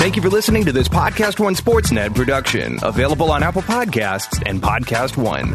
Thank you for listening to this Podcast One Sportsnet production, available on Apple Podcasts and Podcast One.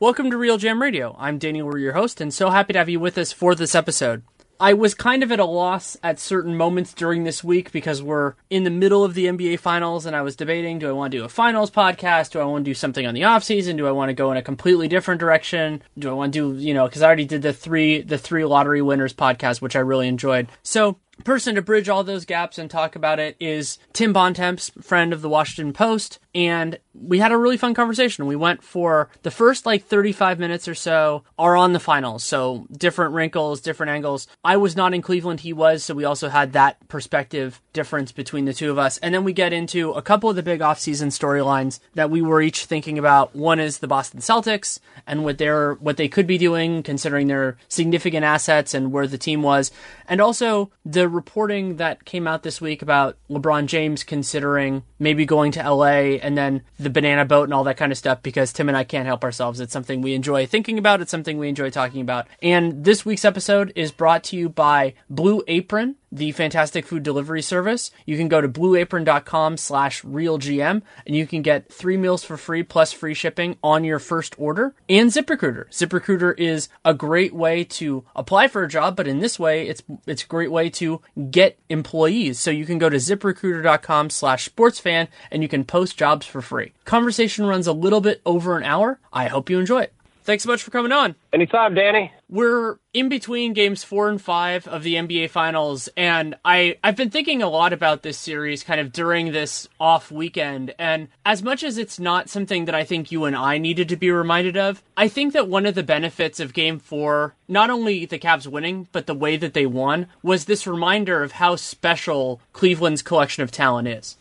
Welcome to RealGM Radio. I'm Danny Leroux, your host, and so happy to have you with us for this episode. I was kind of at a loss at certain moments during this week because we're in the middle of the NBA finals and I was debating do I want to do a finals podcast? Do I want to do something on the off season? Do I want to go in a completely different direction? Do I want to do, you know, cuz I already did the 3 the 3 lottery winners podcast which I really enjoyed. So, person to bridge all those gaps and talk about it is Tim Bontemps, friend of the Washington Post, and we had a really fun conversation. We went for the first like 35 minutes or so are on the finals. So different wrinkles, different angles. I was not in Cleveland, he was, so we also had that perspective difference between the two of us. And then we get into a couple of the big offseason storylines that we were each thinking about. One is the Boston Celtics and what they're what they could be doing considering their significant assets and where the team was. And also the reporting that came out this week about LeBron James considering maybe going to LA and then the banana boat and all that kind of stuff because Tim and I can't help ourselves. It's something we enjoy thinking about, it's something we enjoy talking about. And this week's episode is brought to you by Blue Apron the fantastic food delivery service. You can go to blueapron.com slash realgm and you can get three meals for free plus free shipping on your first order. And ZipRecruiter. ZipRecruiter is a great way to apply for a job, but in this way, it's it's a great way to get employees. So you can go to ziprecruiter.com slash sportsfan and you can post jobs for free. Conversation runs a little bit over an hour. I hope you enjoy it. Thanks so much for coming on. Anytime, Danny. We're in between games four and five of the NBA Finals, and I, I've been thinking a lot about this series kind of during this off weekend. And as much as it's not something that I think you and I needed to be reminded of, I think that one of the benefits of game four, not only the Cavs winning, but the way that they won, was this reminder of how special Cleveland's collection of talent is.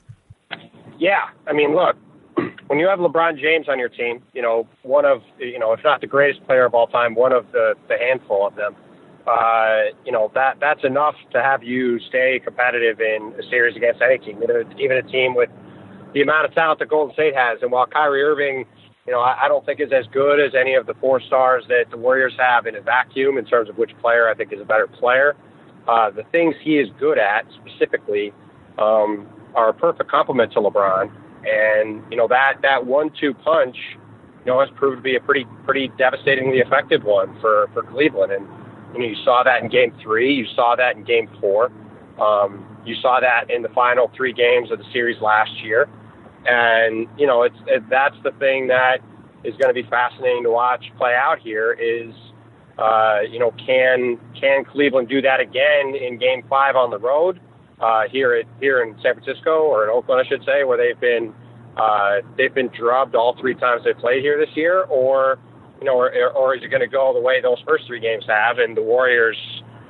Yeah. I mean, look, when you have LeBron James on your team, you know, one of, you know, if not the greatest player of all time, one of the, the handful of them, uh, you know, that that's enough to have you stay competitive in a series against any team, even a team with the amount of talent that Golden State has. And while Kyrie Irving, you know, I, I don't think is as good as any of the four stars that the Warriors have in a vacuum in terms of which player I think is a better player. Uh, the things he is good at specifically um, are a perfect complement to LeBron and you know that that one-two punch, you know, has proved to be a pretty pretty devastatingly effective one for for Cleveland. And you know, you saw that in Game Three, you saw that in Game Four, um, you saw that in the final three games of the series last year. And you know, it's it, that's the thing that is going to be fascinating to watch play out here. Is uh, you know, can can Cleveland do that again in Game Five on the road? Uh, here at here in San Francisco or in Oakland, I should say, where they've been uh, they've been drubbed all three times they've played here this year, or you know, or, or is it going to go the way those first three games have, and the Warriors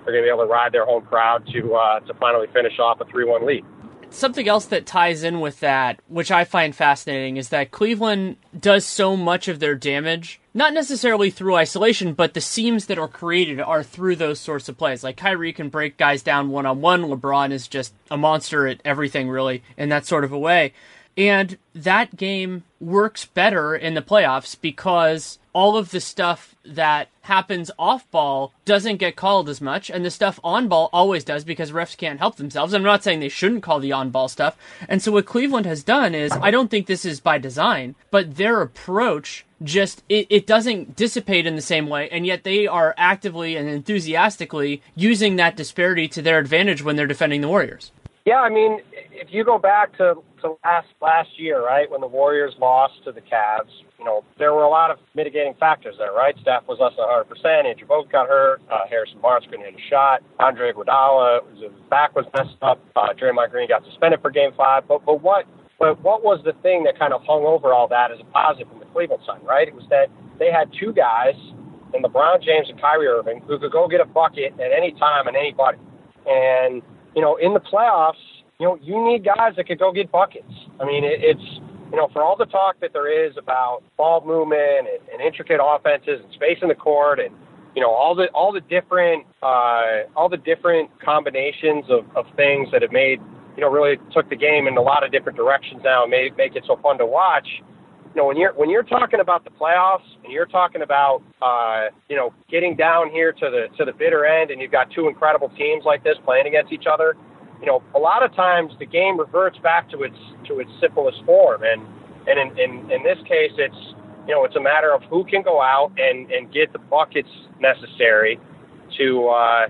are going to be able to ride their home crowd to uh, to finally finish off a three-one lead? something else that ties in with that, which I find fascinating, is that Cleveland does so much of their damage, not necessarily through isolation, but the seams that are created are through those sorts of plays. Like Kyrie can break guys down one on one. LeBron is just a monster at everything, really, in that sort of a way. And that game works better in the playoffs because all of the stuff that happens off ball doesn't get called as much, and the stuff on ball always does because refs can't help themselves. I'm not saying they shouldn't call the on ball stuff. And so what Cleveland has done is, I don't think this is by design, but their approach just it, it doesn't dissipate in the same way, and yet they are actively and enthusiastically using that disparity to their advantage when they're defending the Warriors. Yeah, I mean, if you go back to, to last last year, right, when the Warriors lost to the Cavs, you know, there were a lot of mitigating factors there, right? Steph was less than 100%. Andrew Bogut got hurt. Uh, Harrison Barnes couldn't hit a shot. Andre Iguodala, his back was messed up. Uh, Draymond Green got suspended for Game Five. But but what but what was the thing that kind of hung over all that as a positive from the Cleveland side, right? It was that they had two guys, in LeBron James and Kyrie Irving, who could go get a bucket at any time and anybody. And you know, in the playoffs, you know, you need guys that could go get buckets. I mean, it, it's, you know, for all the talk that there is about ball movement and, and intricate offenses and space in the court and, you know, all the all the different uh, all the different combinations of, of things that have made, you know, really took the game in a lot of different directions now and made make it so fun to watch. You know, when you're when you're talking about the playoffs and you're talking about uh, you know getting down here to the to the bitter end, and you've got two incredible teams like this playing against each other, you know, a lot of times the game reverts back to its to its simplest form, and and in in, in this case, it's you know it's a matter of who can go out and and get the buckets necessary to uh,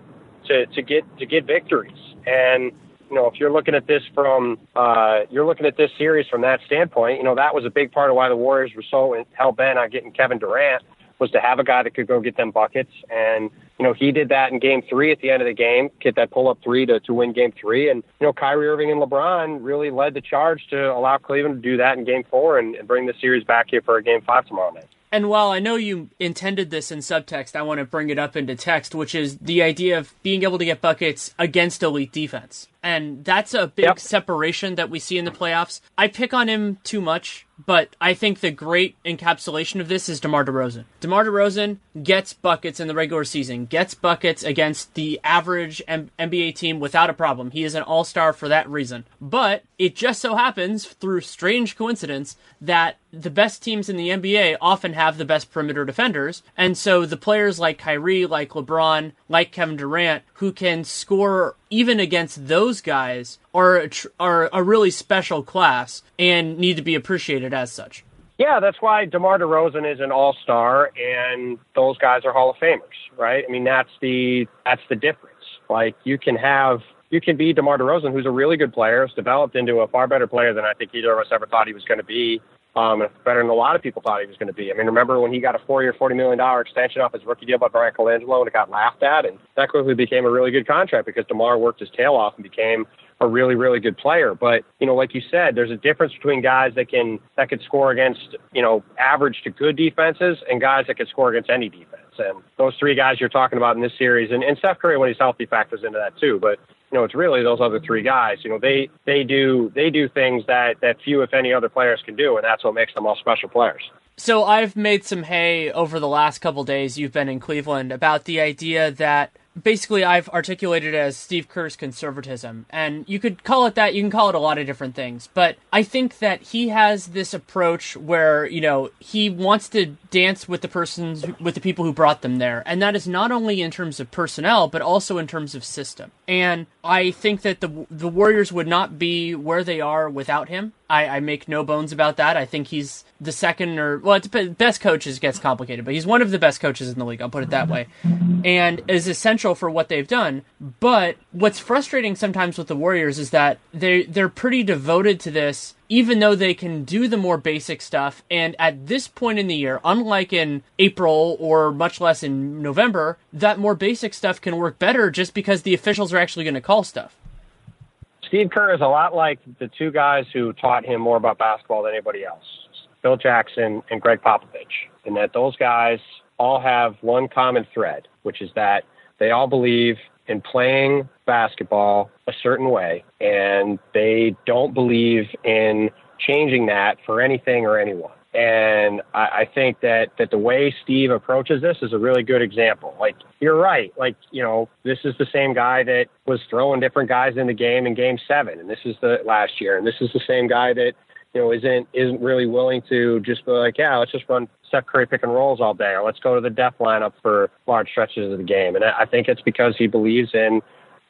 to to get to get victories, and you know, if you're looking at this from uh, you're looking at this series from that standpoint, you know, that was a big part of why the Warriors were so hell bent on getting Kevin Durant was to have a guy that could go get them buckets. And, you know, he did that in game three at the end of the game, get that pull up three to, to win game three. And, you know, Kyrie Irving and LeBron really led the charge to allow Cleveland to do that in game four and, and bring the series back here for a game five tomorrow night. And while I know you intended this in subtext, I want to bring it up into text, which is the idea of being able to get buckets against elite defense. And that's a big yep. separation that we see in the playoffs. I pick on him too much, but I think the great encapsulation of this is DeMar DeRozan. DeMar DeRozan gets buckets in the regular season, gets buckets against the average M- NBA team without a problem. He is an all star for that reason. But it just so happens, through strange coincidence, that the best teams in the NBA often have the best perimeter defenders. And so the players like Kyrie, like LeBron, like Kevin Durant, who can score even against those guys, are are a really special class and need to be appreciated as such. Yeah, that's why DeMar DeRozan is an all-star and those guys are Hall of Famers, right? I mean, that's the that's the difference. Like you can have you can be DeMar DeRozan, who's a really good player, has developed into a far better player than I think either of us ever thought he was going to be um, better than a lot of people thought he was going to be. I mean, remember when he got a four-year, $40 million extension off his rookie deal by Bryan Colangelo and it got laughed at? And that quickly became a really good contract because DeMar worked his tail off and became a really, really good player. But, you know, like you said, there's a difference between guys that can, that could score against, you know, average to good defenses and guys that can score against any defense. And those three guys you're talking about in this series, and, and Steph Curry when he's healthy factors into that too. But you know, it's really those other three guys. You know, they they do they do things that that few, if any, other players can do, and that's what makes them all special players. So I've made some hay over the last couple days you've been in Cleveland about the idea that basically I've articulated as Steve Kerr's conservatism. And you could call it that, you can call it a lot of different things. But I think that he has this approach where, you know, he wants to dance with the persons with the people who brought them there. And that is not only in terms of personnel, but also in terms of system. And I think that the the Warriors would not be where they are without him. I, I make no bones about that. I think he's the second or well, best coaches gets complicated, but he's one of the best coaches in the league. I'll put it that way, and is essential for what they've done. But what's frustrating sometimes with the Warriors is that they they're pretty devoted to this, even though they can do the more basic stuff. And at this point in the year, unlike in April or much less in November, that more basic stuff can work better just because the officials are actually going to call stuff. Steve Kerr is a lot like the two guys who taught him more about basketball than anybody else, Phil Jackson and Gregg Popovich, in that those guys all have one common thread, which is that they all believe in playing basketball a certain way, and they don't believe in changing that for anything or anyone. And I, I think that, that the way Steve approaches this is a really good example. Like, you're right. Like, you know, this is the same guy that was throwing different guys in the game in game seven. And this is the last year. And this is the same guy that, you know, isn't, isn't really willing to just be like, yeah, let's just run Steph Curry pick and rolls all day, or let's go to the death lineup for large stretches of the game. And I think it's because he believes in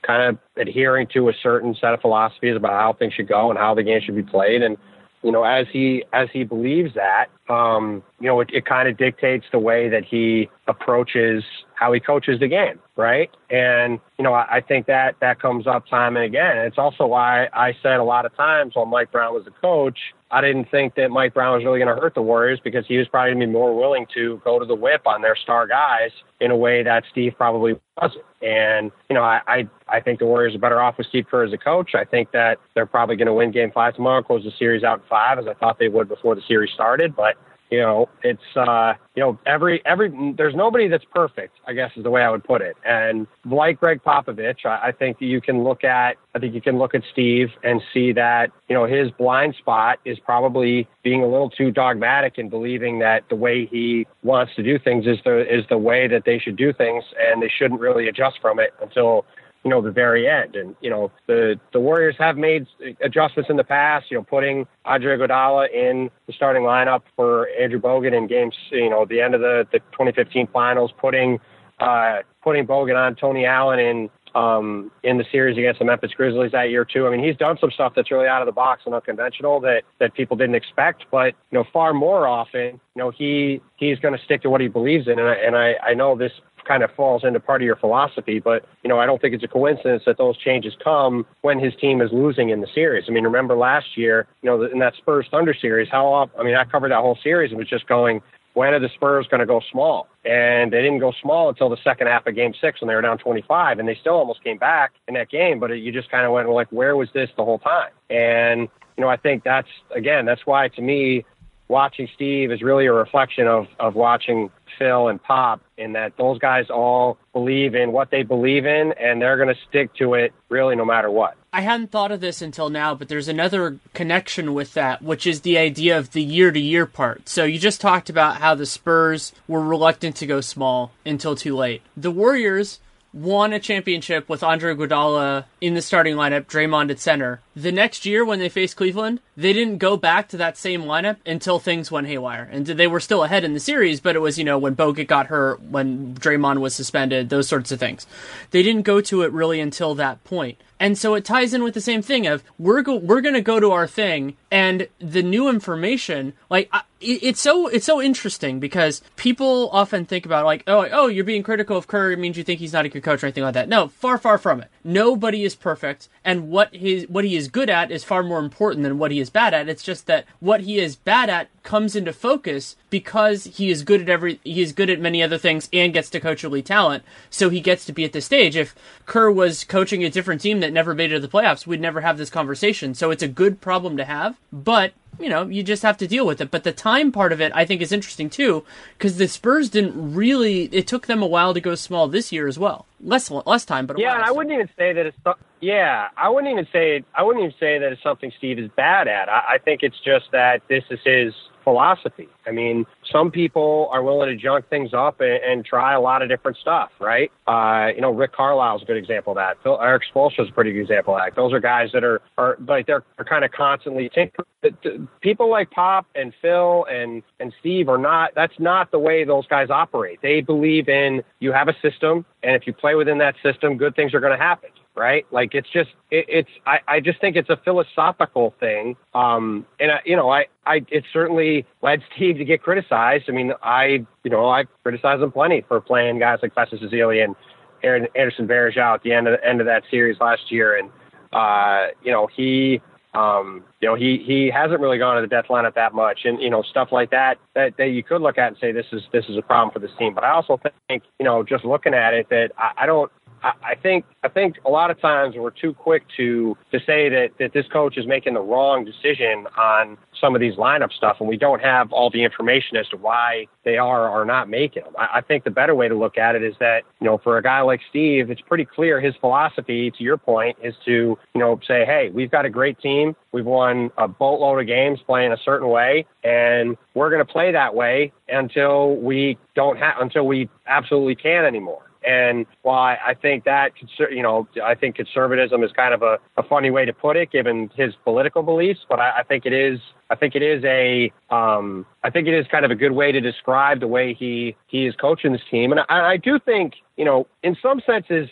kind of adhering to a certain set of philosophies about how things should go and how the game should be played. And, you know, as he as he believes that, um, you know, it, it kind of dictates the way that he approaches how he coaches the game, right? And you know, I, I think that that comes up time and again. And it's also why I said a lot of times while Mike Brown was the coach, I didn't think that Mike Brown was really going to hurt the Warriors because he was probably going to be more willing to go to the whip on their star guys in a way that Steve probably wasn't. And you know, I I, I think the Warriors are better off with Steve Kerr as a coach. I think that they're probably going to win Game Five tomorrow, close the series out in five, as I thought they would before the series started. But you know, it's uh, you know every every there's nobody that's perfect. I guess is the way I would put it. And like Gregg Popovich, I, I think you can look at I think you can look at Steve and see that you know his blind spot is probably being a little too dogmatic and believing that the way he wants to do things is the is the way that they should do things, and they shouldn't really adjust from it until you know, the very end. And, you know, the, the Warriors have made adjustments in the past, you know, putting Andre Iguodala in the starting lineup for Andrew Bogut in games, you know, the end of the, the 2015 finals, putting, uh, putting Bogut on Tony Allen in, um, in the series against the Memphis Grizzlies that year too. I mean, he's done some stuff that's really out of the box and unconventional that, that people didn't expect, but, you know, far more often, you know, he, he's going to stick to what he believes in. And I, and I, I know this kind of falls into part of your philosophy. But, you know, I don't think it's a coincidence that those changes come when his team is losing in the series. I mean, remember last year, you know, in that Spurs Thunder series, how often, I mean, I covered that whole series and was just going, when are the Spurs going to go small? And they didn't go small until the second half of game six when they were down 25 and they still almost came back in that game. But it, you just kind of went like, where was this the whole time? And, you know, I think that's, again, that's why to me, watching Steve is really a reflection of, of watching Phil and Pop in that those guys all believe in what they believe in and they're going to stick to it really no matter what. I hadn't thought of this until now, but there's another connection with that, which is the idea of the year to year part. So you just talked about how the Spurs were reluctant to go small until too late. The Warriors won a championship with Andre Iguodala in the starting lineup, Draymond at center. The next year when they faced Cleveland, they didn't go back to that same lineup until things went haywire. And they were still ahead in the series, but it was, you know, when Bogut got hurt, when Draymond was suspended, those sorts of things. They didn't go to it really until that point. And so it ties in with the same thing of we're go- we're going to go to our thing and the new information like I, it's so it's so interesting because people often think about like oh oh you're being critical of Kerr it means you think he's not a good coach or anything like that. No, far far from it. Nobody is perfect and what his what he is good at is far more important than what he is bad at. It's just that what he is bad at comes into focus because he is good at every he is good at many other things and gets to coach elite talent. So he gets to be at this stage. If Kerr was coaching a different team that never made it to the playoffs, we'd never have this conversation. So it's a good problem to have, but you know, you just have to deal with it. But the time part of it, I think, is interesting too, because the Spurs didn't really. It took them a while to go small this year as well. Less less time, but yeah, and I wouldn't even say that it's. Yeah, I wouldn't even say. I wouldn't even say that it's something Steve is bad at. I, I think it's just that this is his philosophy. I mean, some people are willing to junk things up and, and try a lot of different stuff, right? Uh, you know, Rick Carlisle is a good example of that. Phil, Erik Spoelstra is a pretty good example of that. Those are guys that are, are like they're, are kind of constantly tinkering. People like Pop and Phil and and Steve are not. That's not the way those guys operate. They believe in you have a system, and if you play within that system, good things are going to happen right? Like it's just it, it's I, I just think it's a philosophical thing. Um, and I, you know I I it certainly led Steve to get criticized. I mean I you know I criticized him plenty for playing guys like Festus Ezeli and Aaron Anderson Varejao at the end of the end of that series last year, and uh, you know he. Um, you know, he, he hasn't really gone to the death lineup that much and, you know, stuff like that, that, that you could look at and say, this is, this is a problem for this team. But I also think, you know, just looking at it that I, I don't, I think I think a lot of times we're too quick to to say that that this coach is making the wrong decision on some of these lineup stuff, and we don't have all the information as to why they are or not making them. I, I think the better way to look at it is that you know for a guy like Steve, it's pretty clear his philosophy. To your point, is to you know say, hey, we've got a great team. We've won a boatload of games playing a certain way, and we're going to play that way until we don't have until we absolutely can anymore. And while I think that, you know, I think conservatism is kind of a, a funny way to put it, given his political beliefs, but I, I think it is, I think it is a, um, I think it is kind of a good way to describe the way he he is coaching this team. And I, I do think, you know, in some senses,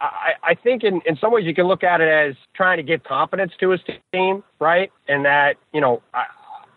I, I think in, in some ways you can look at it as trying to give confidence to his team, right? And that, you know, I,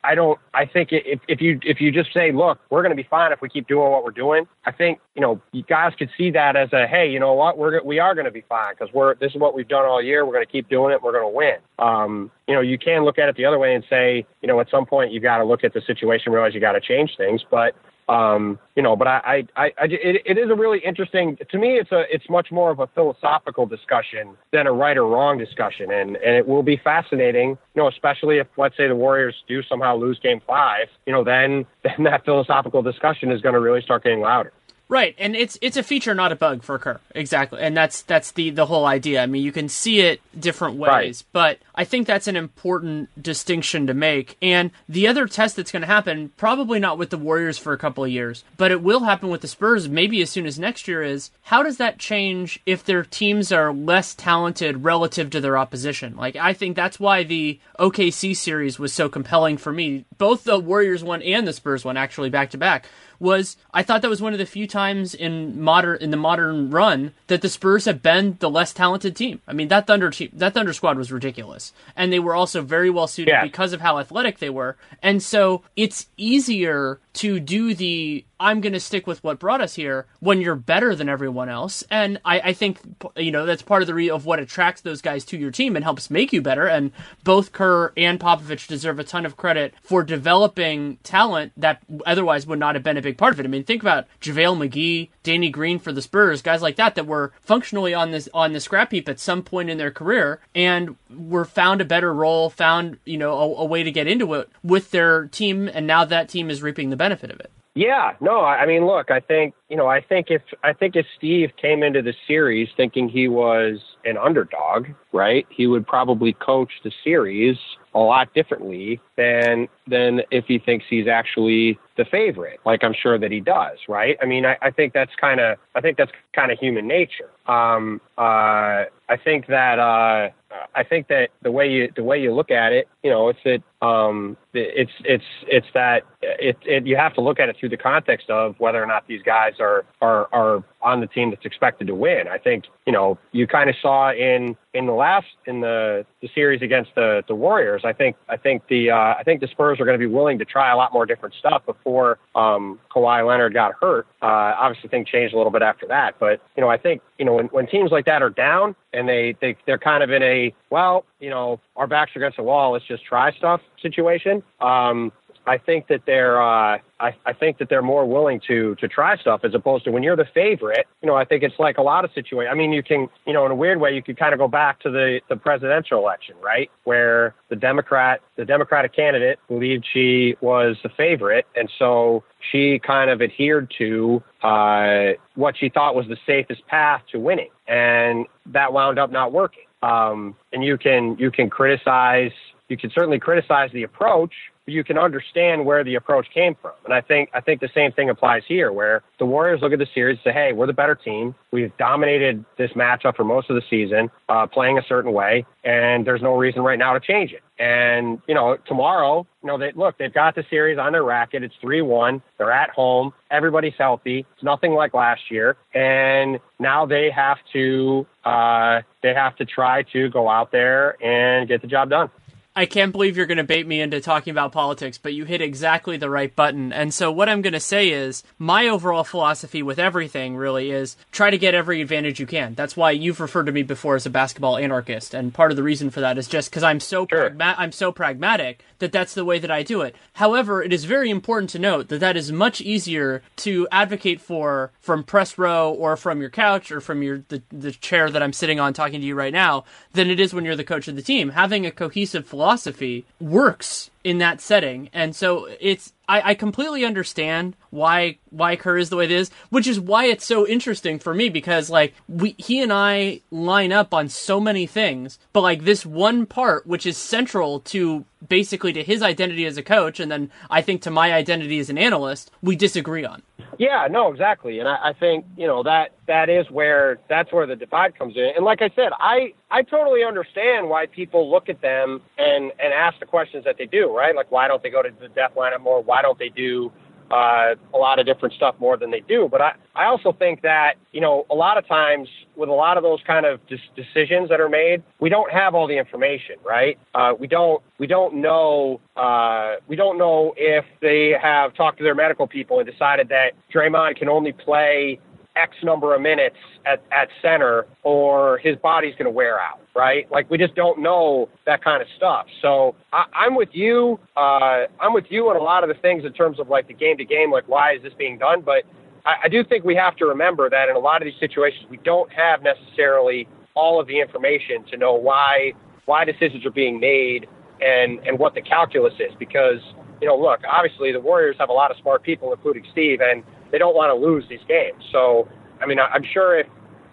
I don't. I think if, if you if you just say, look, we're going to be fine if we keep doing what we're doing. I think you know you guys could see that as a hey, you know what, we're we are going to be fine because we're this is what we've done all year. We're going to keep doing it. We're going to win. Um, you know, you can look at it the other way and say, you know, at some point you got to look at the situation, realize you got to change things. But um, you know, but I, I, I, it, it is a really interesting. To me, it's a, it's much more of a philosophical discussion than a right or wrong discussion, and and it will be fascinating. You know, especially if let's say the Warriors do somehow lose Game Five. You know, then then that philosophical discussion is going to really start getting louder. Right, and it's it's a feature, not a bug for Kerr. Exactly, and that's that's the the whole idea. I mean, you can see it different ways, right. but I think that's an important distinction to make. And the other test that's going to happen, probably not with the Warriors for a couple of years, but it will happen with the Spurs maybe as soon as next year. Is how does that change if their teams are less talented relative to their opposition? Like I think that's why the OKC series was so compelling for me. Both the Warriors one and the Spurs one actually back to back was I thought that was one of the few times in modern in the modern run that the Spurs have been the less talented team. I mean that Thunder team, that Thunder squad was ridiculous, and they were also very well suited yeah. because of how athletic they were, and so it's easier to do the I'm going to stick with what brought us here when you're better than everyone else. And I, I think, you know, that's part of the re- of what attracts those guys to your team and helps make you better. And both Kerr and Popovich deserve a ton of credit for developing talent that otherwise would not have been a big part of it. I mean, think about JaVale McGee, Danny Green for the Spurs, guys like that that were functionally on this on the scrap heap at some point in their career and were found a better role, found, you know, a, a way to get into it with their team. And now that team is reaping the benefit of it. Yeah, no, I mean, look, I think you know, I think if I think if Steve came into the series thinking he was an underdog, right, he would probably coach the series a lot differently than than if he thinks he's actually the favorite, like I'm sure that he does, right? I mean, I, I think that's kind of I think that's kind of human nature. Um, uh, I think that uh, I think that the way you the way you look at it, you know, it's that um, it's it's it's that it, it you have to look at it through the context of whether or not these guys are are are on the team that's expected to win. I think you know you kind of saw in in the last in the the series against the the Warriors. I think I think the uh, I think the Spurs are going to be willing to try a lot more different stuff before um, Kawhi Leonard got hurt. Uh, obviously, things changed a little bit after that, but you know I think you know when when teams like that are down and they they they're kind of in a well you know our backs are against the wall. Let's just try stuff situation. Um, I think that they're uh, I, I think that they're more willing to to try stuff as opposed to when you're the favorite. You know, I think it's like a lot of situations. I mean, you can you know in a weird way you could kind of go back to the the presidential election, right, where the Democrat the Democratic candidate believed she was the favorite, and so she kind of adhered to uh, what she thought was the safest path to winning, and that wound up not working. Um, and you can you can criticize you can certainly criticize the approach you can understand where the approach came from. And I think I think the same thing applies here, where the Warriors look at the series and say, "Hey, we're the better team. We've dominated this matchup for most of the season, uh, playing a certain way, and there's no reason right now to change it." And you know, tomorrow, you know, they look, they've got the series on their racket. It's three-one. They're at home. Everybody's healthy. It's nothing like last year, and now they have to uh, they have to try to go out there and get the job done. I can't believe you're going to bait me into talking about politics, but you hit exactly the right button. And so, what I'm going to say is my overall philosophy with everything really is try to get every advantage you can. That's why you've referred to me before as a basketball anarchist, and part of the reason for that is just because I'm so sure. pragma- I'm so pragmatic that that's the way that I do it. However, it is very important to note that that is much easier to advocate for from press row or from your couch or from your the, the chair that I'm sitting on talking to you right now than it is when you're the coach of the team. Having a cohesive philosophy works in that setting. And so it's I, I, completely understand why why Kerr is the way it is, which is why it's so interesting for me because like we he and I line up on so many things, but like this one part which is central to basically to his identity as a coach and then I think to my identity as an analyst, we disagree on. Yeah, no, exactly. And I, I think, you know, that that is where that's where the divide comes in. And like I said, I I totally understand why people look at them and and ask the questions that they do, right? Like why don't they go to the death lineup more? Why don't they do uh, a lot of different stuff more than they do. But I, I also think that, you know, a lot of times with a lot of those kind of dis- decisions that are made, we don't have all the information, right? Uh, we don't, we don't know, uh, we don't know if they have talked to their medical people and decided that Draymond can only play X number of minutes at, at center or his body's going to wear out, right? Like we just don't know that kind of stuff. So I, I'm with you. Uh, I'm with you on a lot of the things in terms of like the game to game, like why is this being done? But I, I do think we have to remember that in a lot of these situations, we don't have necessarily all of the information to know why why decisions are being made and and what the calculus is because you know look obviously the Warriors have a lot of smart people including Steve and they don't want to lose these games. So, I mean, I'm sure if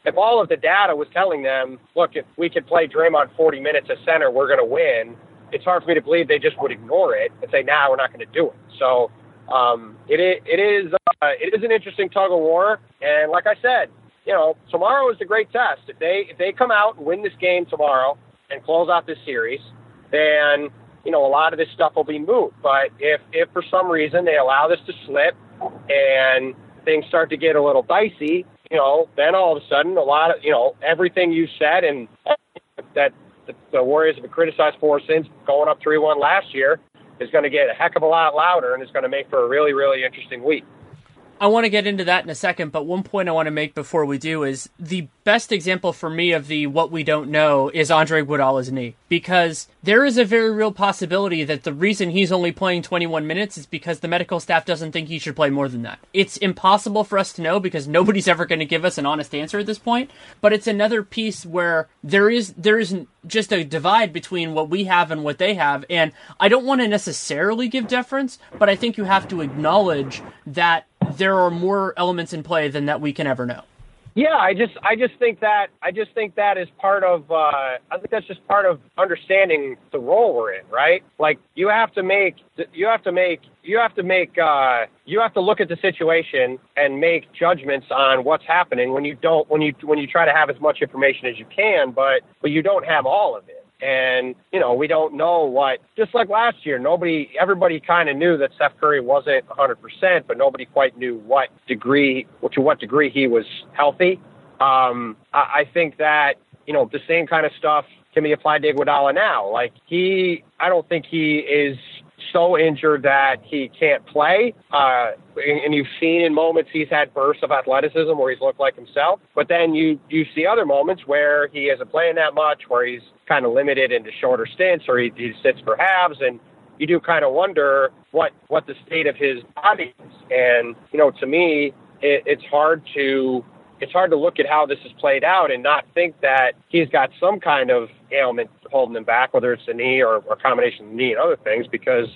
if all of the data was telling them, look, if we could play Draymond 40 minutes at center, we're going to win. It's hard for me to believe they just would ignore it and say, "Nah, we're not going to do it." So, um, it is it is uh, it is an interesting tug of war, and like I said, you know, tomorrow is the great test. If they if they come out and win this game tomorrow and close out this series, then you know a lot of this stuff will be moot. But if if for some reason they allow this to slip and things start to get a little dicey, you know, then all of a sudden, a lot of, you know, everything you said and that the, the Warriors have been criticized for since going up 3 1 last year is going to get a heck of a lot louder and it's going to make for a really, really interesting week. I want to get into that in a second, but one point I want to make before we do is the best example for me of the what we don't know is Andre Iguodala's knee because there is a very real possibility that the reason he's only playing 21 minutes is because the medical staff doesn't think he should play more than that. It's impossible for us to know because nobody's ever going to give us an honest answer at this point, but it's another piece where there is there is just a divide between what we have and what they have and I don't want to necessarily give deference, but I think you have to acknowledge that there are more elements in play than that we can ever know. Yeah, I just I just think that I just think that is part of uh, I think that's just part of understanding the role we're in, right? Like you have to make you have to make you have to make uh, you have to look at the situation and make judgments on what's happening when you don't when you when you try to have as much information as you can, but but you don't have all of it. And, you know, we don't know what, just like last year, nobody, everybody kind of knew that Steph Curry wasn't 100%, but nobody quite knew what degree, to what degree he was healthy. Um, I, I think that, you know, the same kind of stuff can be applied to Iguodala now. Like he, I don't think he is so injured that he can't play. Uh, and you've seen in moments he's had bursts of athleticism where he's looked like himself. But then you you see other moments where he isn't playing that much, where he's kind of limited into shorter stints, or he, he sits for halves, and you do kind of wonder what what the state of his body is. And you know, to me, it, it's hard to it's hard to look at how this has played out and not think that he's got some kind of ailment holding him back, whether it's the knee or, a combination of the knee and other things, because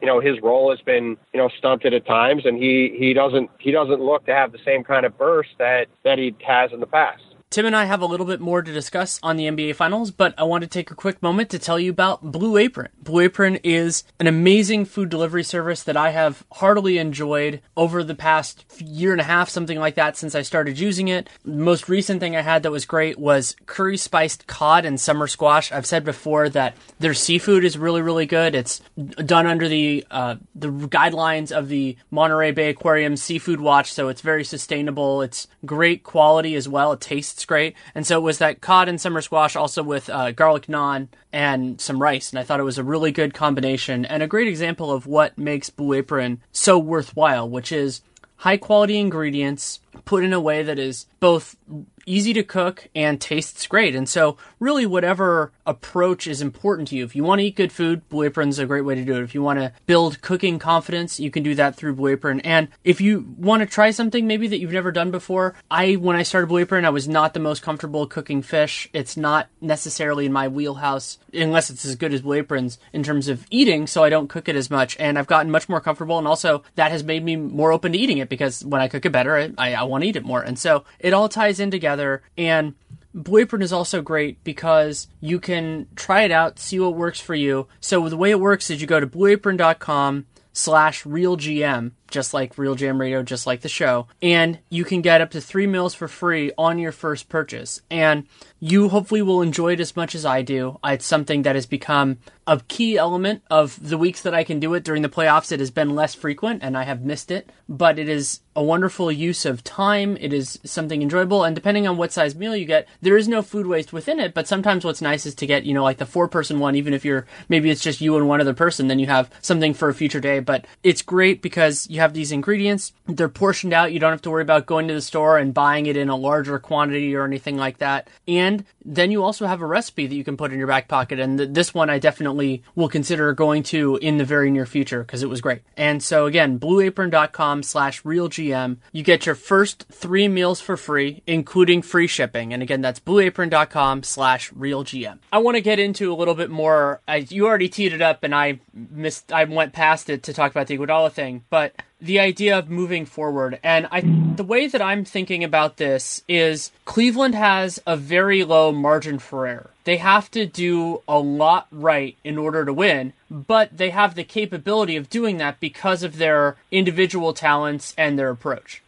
you know his role has been you know stunted at times, and he he doesn't he doesn't look to have the same kind of burst that that he has in the past. Tim and I have a little bit more to discuss on the NBA Finals, but I want to take a quick moment to tell you about Blue Apron. Blue Apron is an amazing food delivery service that I have heartily enjoyed over the past year and a half, something like that, since I started using it. The most recent thing I had that was great was curry spiced cod and summer squash. I've said before that their seafood is really, really good. It's done under the uh, the guidelines of the Monterey Bay Aquarium Seafood Watch, so it's very sustainable. It's great quality as well. It tastes great. And so it was that cod and summer squash also with uh, garlic naan and some rice. And I thought it was a really good combination and a great example of what makes Blue Apron so worthwhile, which is high quality ingredients put in a way that is both easy to cook and tastes great. And so, really, whatever approach is important to you. If you want to eat good food, Blue Apron's a great way to do it. If you want to build cooking confidence, you can do that through Blue Apron. And if you want to try something maybe that you've never done before, I, when I started Blue Apron, I was not the most comfortable cooking fish. It's not necessarily in my wheelhouse, unless it's as good as Blue Apron's in terms of eating, so I don't cook it as much. And I've gotten much more comfortable. And also, that has made me more open to eating it because when I cook it better, I, I, I want to eat it more. And so, it all ties in together. And Blue Apron is also great because you can try it out, see what works for you. So the way it works is you go to blueapron.com slash realgm just like RealGM Radio, just like the show. And you can get up to three meals for free on your first purchase. And you hopefully will enjoy it as much as I do. It's something that has become a key element of the weeks that I can do it during the playoffs. It has been less frequent and I have missed it, but it is a wonderful use of time. It is something enjoyable. And depending on what size meal you get, there is no food waste within it. But sometimes what's nice is to get, you know, like the four person one, even if you're maybe it's just you and one other person, then you have something for a future day. But it's great because you have these ingredients. They're portioned out. You don't have to worry about going to the store and buying it in a larger quantity or anything like that. And then you also have a recipe that you can put in your back pocket. And th- this one I definitely will consider going to in the very near future because it was great. And so again, blueapron.com slash realgm. You get your first three meals for free, including free shipping. And again, that's blueapron.com slash realgm. I want to get into a little bit more. I, you already teed it up and I missed, I went past it to talk about the Iguodala thing, but the idea of moving forward. And I, the way that I'm thinking about this is Cleveland has a very low margin for error. They have to do a lot right in order to win, but they have the capability of doing that because of their individual talents and their approach.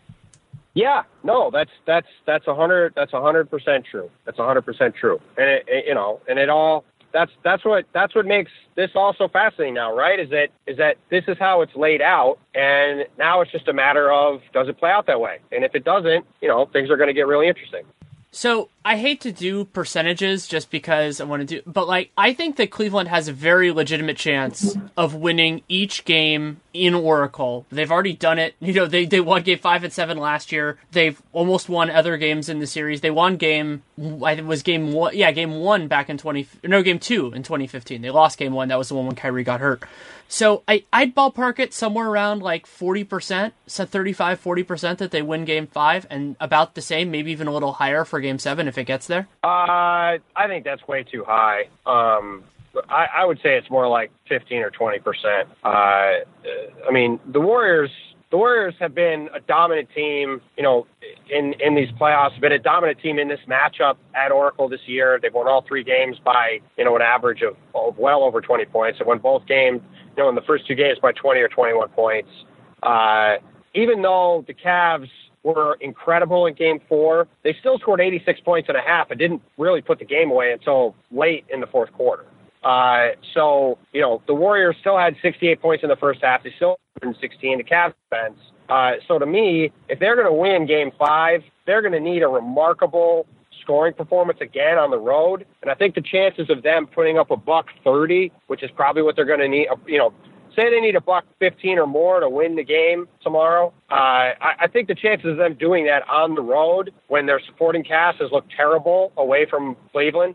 Yeah, no, that's that's that's a hundred that's a hundred percent true. That's a hundred percent true, and it, it, you know, and it all that's that's what that's what makes this all so fascinating now, right? Is that is that this is how it's laid out, and now it's just a matter of does it play out that way? And if it doesn't, you know, things are going to get really interesting. So I hate to do percentages just because I want to do, but like I think that Cleveland has a very legitimate chance of winning each game in Oracle. They've already done it. You know, they they won game five and seven last year. They've almost won other games in the series. They won game I think it was game one. Yeah, game one back in twenty. No, game two in twenty fifteen. They lost game one. That was the one when Kyrie got hurt. So I, I'd ballpark it somewhere around like 40%, so 35, 40% that they win game five, and about the same, maybe even a little higher for game seven if it gets there? Uh, I think that's way too high. Um, I, I would say it's more like 15 or 20%. Uh, I mean, the Warriors the Warriors have been a dominant team, you know, in in these playoffs. Been a dominant team in this matchup at Oracle this year. They've won all three games by you know an average of, of well over 20 points. They won both games, you know, in the first two games by 20 or 21 points. Uh, even though the Cavs were incredible in game four, they still scored 86 points and a half and didn't really put the game away until late in the fourth quarter. Uh, so, you know, the Warriors still had 68 points in the first half. They still had 16. The Cavs defense. Uh, so to me, if they're going to win game five, they're going to need a remarkable scoring performance again on the road. And I think the chances of them putting up a buck 30, which is probably what they're going to need, uh, you know, say they need a buck 15 or more to win the game tomorrow. Uh, I, I think the chances of them doing that on the road when their supporting cast has looked terrible away from Cleveland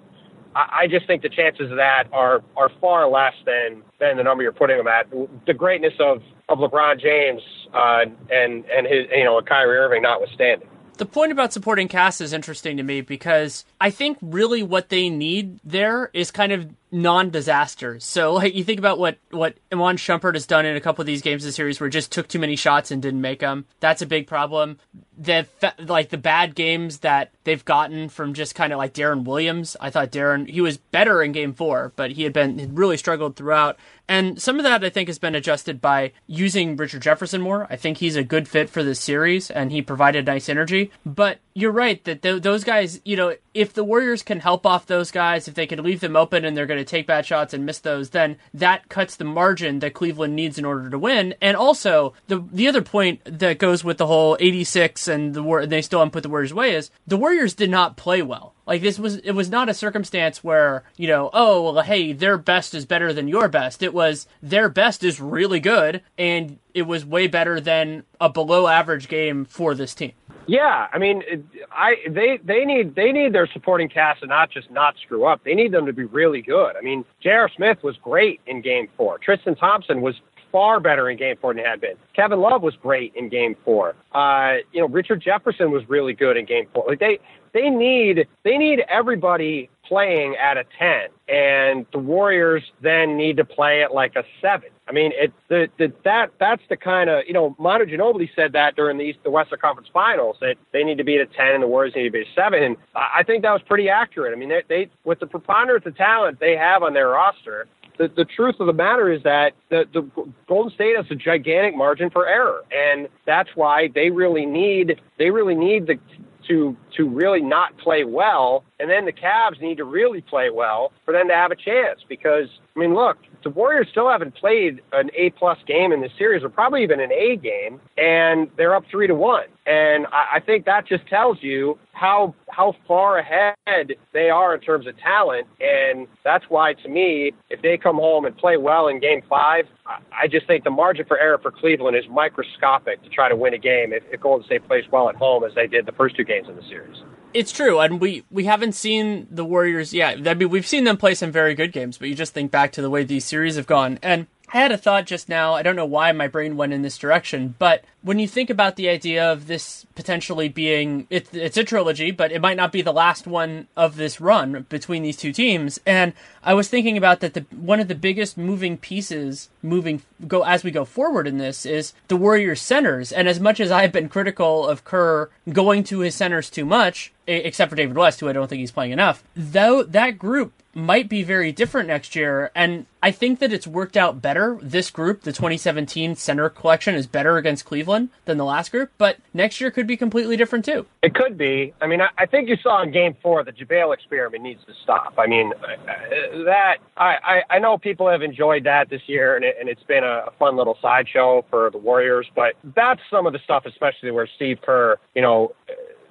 I, just think the chances of that are are far less than than the number you're putting them at. The greatness of of LeBron James uh, and and his you know Kyrie Irving notwithstanding. The point about supporting cast is interesting to me because I think really what they need there is kind of non-disasters. So like you think about what what Iman Shumpert has done in a couple of these games the series where just took too many shots and didn't make them. That's a big problem. The like the bad games that they've gotten from just kind of like Deron Williams. I thought Deron he was better in game 4, but he had been had really struggled throughout. And some of that I think has been adjusted by using Richard Jefferson more. I think he's a good fit for this series and he provided nice energy. But you're right that th- those guys, you know, if the Warriors can help off those guys, if they can leave them open and they're going to take bad shots and miss those, then that cuts the margin that Cleveland needs in order to win. And also, the the other point that goes with the whole 86 and the war they still haven't put the Warriors away is the Warriors did not play well. Like this was it was not a circumstance where, you know, oh, well hey, their best is better than your best. It was their best is really good and it was way better than a below average game for this team. Yeah, I mean, I they they need they need their supporting cast to not just not screw up. They need them to be really good. I mean, J.R. Smith was great in Game Four. Tristan Thompson was far better in Game Four than he had been. Kevin Love was great in Game Four. Uh, you know, Richard Jefferson was really good in Game Four. Like they they need they need everybody playing at a 10 and the warriors then need to play at like a 7 i mean it the, the that that's the kind of you know Manu Ginobili said that during the East, the western conference finals that they need to be at a 10 and the warriors need to be a 7 and i think that was pretty accurate i mean they, they with the preponderance of talent they have on their roster the, the truth of the matter is that the, the Golden State has a gigantic margin for error, and that's why they really need they really need the to to really not play well, and then the Cavs need to really play well for them to have a chance. Because I mean, look, the Warriors still haven't played an A plus game in this series, or probably even an A game, and they're up three to one. And I, I think that just tells you how how far ahead they are in terms of talent. And that's why, to me, if they come home and play well in Game Five, I just think the margin for error for Cleveland is microscopic to try to win a game if, if Golden State plays well at home as they did the first two games in the series. It's true, and we, we haven't seen the Warriors. Yeah, I mean, we've seen them play some very good games, but you just think back to the way these series have gone, and I had a thought just now. I don't know why my brain went in this direction, but when you think about the idea of this potentially being it, it's a trilogy, but it might not be the last one of this run between these two teams. And I was thinking about that the one of the biggest moving pieces moving go as we go forward in this is the Warriors centers. And as much as I've been critical of Kerr going to his centers too much, except for David West, who I don't think he's playing enough, though that group might be very different next year. And I think that it's worked out better. This group, the 2017 center collection, is better against Cleveland than the last group, but next year could be completely different too. It could be. I mean, I, think you saw in game four the JaVale experiment needs to stop. I mean, uh, that, I, I, know people have enjoyed that this year, and, it, and it's been a fun little sideshow for the Warriors, but that's some of the stuff, especially where Steve Kerr, you know,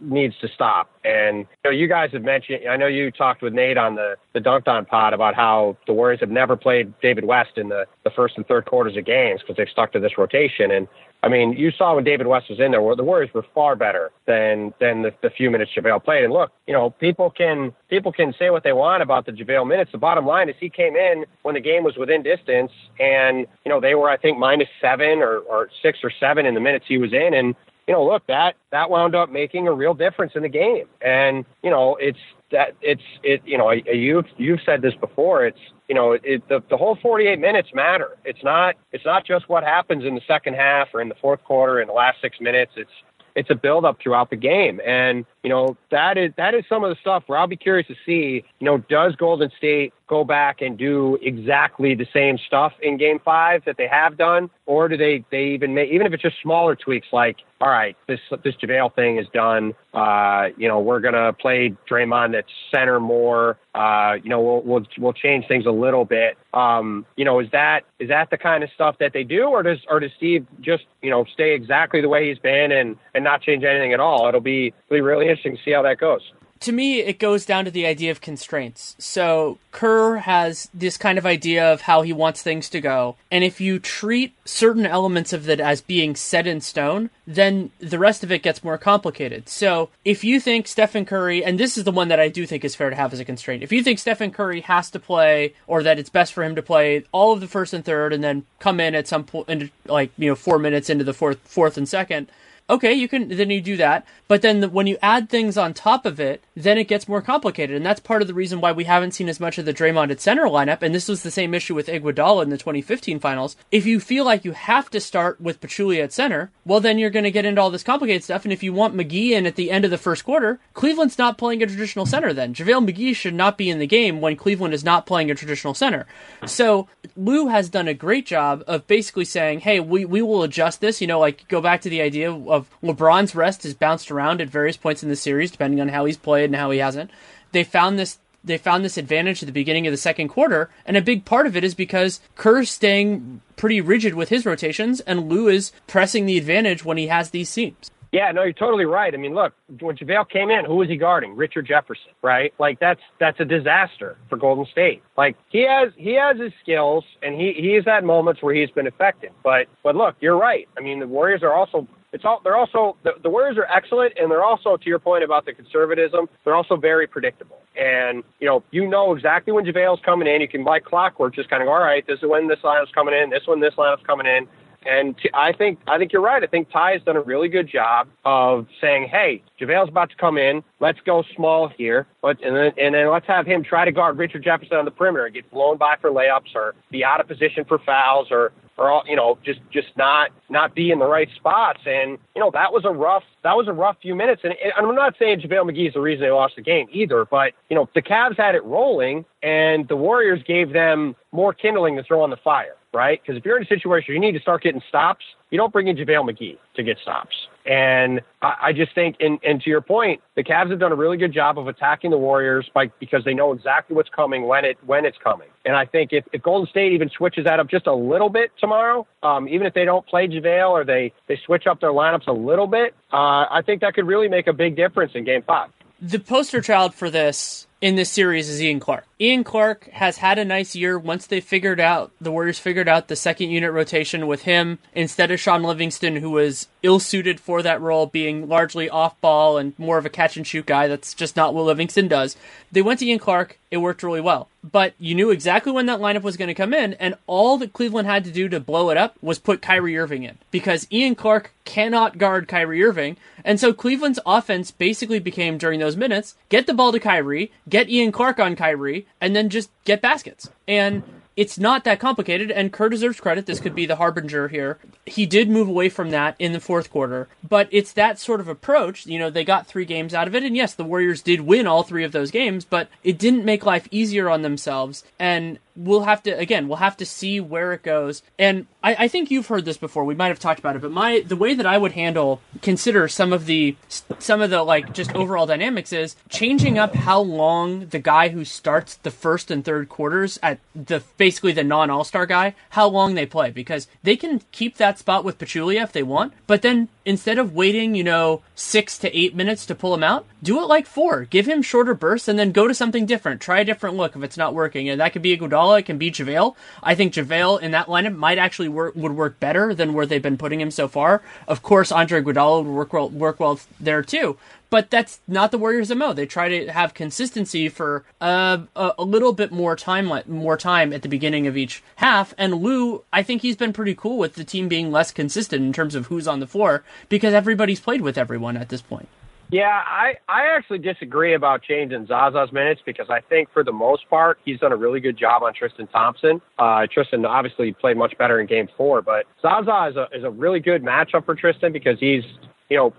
needs to stop. And you know, you guys have mentioned. I know you talked with Nate on the the Dunked On pod about how the Warriors have never played David West in the the first and third quarters of games because they've stuck to this rotation. And I mean, you saw when David West was in there, the Warriors were far better than than the, the few minutes JaVale played. And look, you know, people can people can say what they want about the JaVale minutes. The bottom line is he came in when the game was within distance, and you know they were I think minus seven or, or six or seven in the minutes he was in, and you know, look, that that wound up making a real difference in the game. And you know, it's that it's it. You know, you've you've said this before. It's you know, it, the the whole 48 minutes matter. It's not it's not just what happens in the second half or in the fourth quarter in the last six minutes. It's it's a build up throughout the game. And, you know, that is that is some of the stuff where I'll be curious to see, you know, does Golden State go back and do exactly the same stuff in game five that they have done? Or do they they even make even if it's just smaller tweaks like, all right, this this JaVale thing is done. Uh, you know, we're gonna play Draymond at center more. Uh, you know, we'll we'll we'll change things a little bit. Um, you know, is that is that the kind of stuff that they do, or does or does Steve just you know stay exactly the way he's been and and not change anything at all? It'll be be really to see how that goes to me, it goes down to the idea of constraints. So Kerr has this kind of idea of how he wants things to go. And if you treat certain elements of it as being set in stone, then the rest of it gets more complicated. So if you think Stephen Curry, and this is the one that I do think is fair to have as a constraint, if you think Stephen Curry has to play, or that it's best for him to play all of the first and third, and then come in at some point, like you know, four minutes into the fourth, fourth and second, okay, you can then you do that. But then the, when you add things on top of it, then it gets more complicated, and that's part of the reason why we haven't seen as much of the Draymond at center lineup. And this was the same issue with Iguodala in the 2015 finals. If you feel like you have to start with Pachulia at center, well, then you're going to get into all this complicated stuff. And if you want McGee in at the end of the first quarter, Cleveland's not playing a traditional center. Then JaVale McGee should not be in the game when Cleveland is not playing a traditional center. So Lue has done a great job of basically saying, "Hey, we we will adjust this." You know, like go back to the idea of LeBron's rest has bounced around at various points in the series, depending on how he's played and how he hasn't. They found this they found this advantage at the beginning of the second quarter, and a big part of it is because Kerr's staying pretty rigid with his rotations, and Lue is pressing the advantage when he has these seams. Yeah, no, you're totally right. I mean, look, when JaVale came in, who was he guarding? Richard Jefferson, right? Like that's that's a disaster for Golden State. Like he has he has his skills and he he has had moments where he's been effective. But but look, you're right. I mean, the Warriors are also it's all they're also the, the Warriors are excellent, and they're also to your point about the conservatism. They're also very predictable, and you know you know exactly when JaVale's coming in. You can by clockwork just kind of go, all right, this is when this lineup's coming in, this one this lineup's coming in. And t- I think I think you're right. I think Ty has done a really good job of saying, "Hey, JaVale's about to come in. Let's go small here, and then and then let's have him try to guard Richard Jefferson on the perimeter and get blown by for layups or be out of position for fouls or or all, you know just just not not be in the right spots. And you know that was a rough that was a rough few minutes. And, and I'm not saying JaVale McGee is the reason they lost the game either, but you know the Cavs had it rolling, and the Warriors gave them more kindling to throw on the fire, right? Because if you're in a situation where you need to start getting stops, you don't bring in JaVale McGee to get stops. And I, just think, and, and to your point, the Cavs have done a really good job of attacking the Warriors by because they know exactly what's coming when it when it's coming. And I think if, if Golden State even switches that up just a little bit tomorrow, um, even if they don't play JaVale or they they switch up their lineups a little bit, uh, I think that could really make a big difference in Game Five. The poster child for this in this series is Ian Clark. Ian Clark has had a nice year once they figured out the Warriors figured out the second unit rotation with him instead of Shaun Livingston, who was ill suited for that role, being largely off ball and more of a catch and shoot guy. That's just not what Livingston does. They went to Ian Clark. It worked really well. But you knew exactly when that lineup was going to come in, and all that Cleveland had to do to blow it up was put Kyrie Irving in because Ian Clark cannot guard Kyrie Irving. And so Cleveland's offense basically became during those minutes get the ball to Kyrie, get Ian Clark on Kyrie, and then just get baskets. And it's not that complicated, and Kerr deserves credit. This could be the harbinger here. He did move away from that in the fourth quarter, but it's that sort of approach. You know, they got three games out of it, and yes, the Warriors did win all three of those games, but it didn't make life easier on themselves. And we'll have to again we'll have to see where it goes and I, I, think you've heard this before we might have talked about it but my the way that i would handle consider some of the some of the like just overall dynamics is changing up how long the guy who starts the first and third quarters at the basically the non all-star guy how long they play because they can keep that spot with pachulia if they want but then instead of waiting you know six to eight minutes to pull him out do it like four give him shorter bursts and then go to something different try a different look if it's not working and that could be a Iguodala Iguodala can beat JaVale. I think JaVale in that lineup might actually work would work better than where they've been putting him so far. Of course, Andre Iguodala would work well work well there too. But that's not the Warriors' mo. They try to have consistency for uh, a, a little bit more time, more time at the beginning of each half. And Lue, I think he's been pretty cool with the team being less consistent in terms of who's on the floor because everybody's played with everyone at this point. Yeah, I, I actually disagree about changing Zaza's minutes because I think for the most part he's done a really good job on Tristan Thompson. Uh, Tristan obviously played much better in Game Four, but Zaza is a is a really good matchup for Tristan because he's you know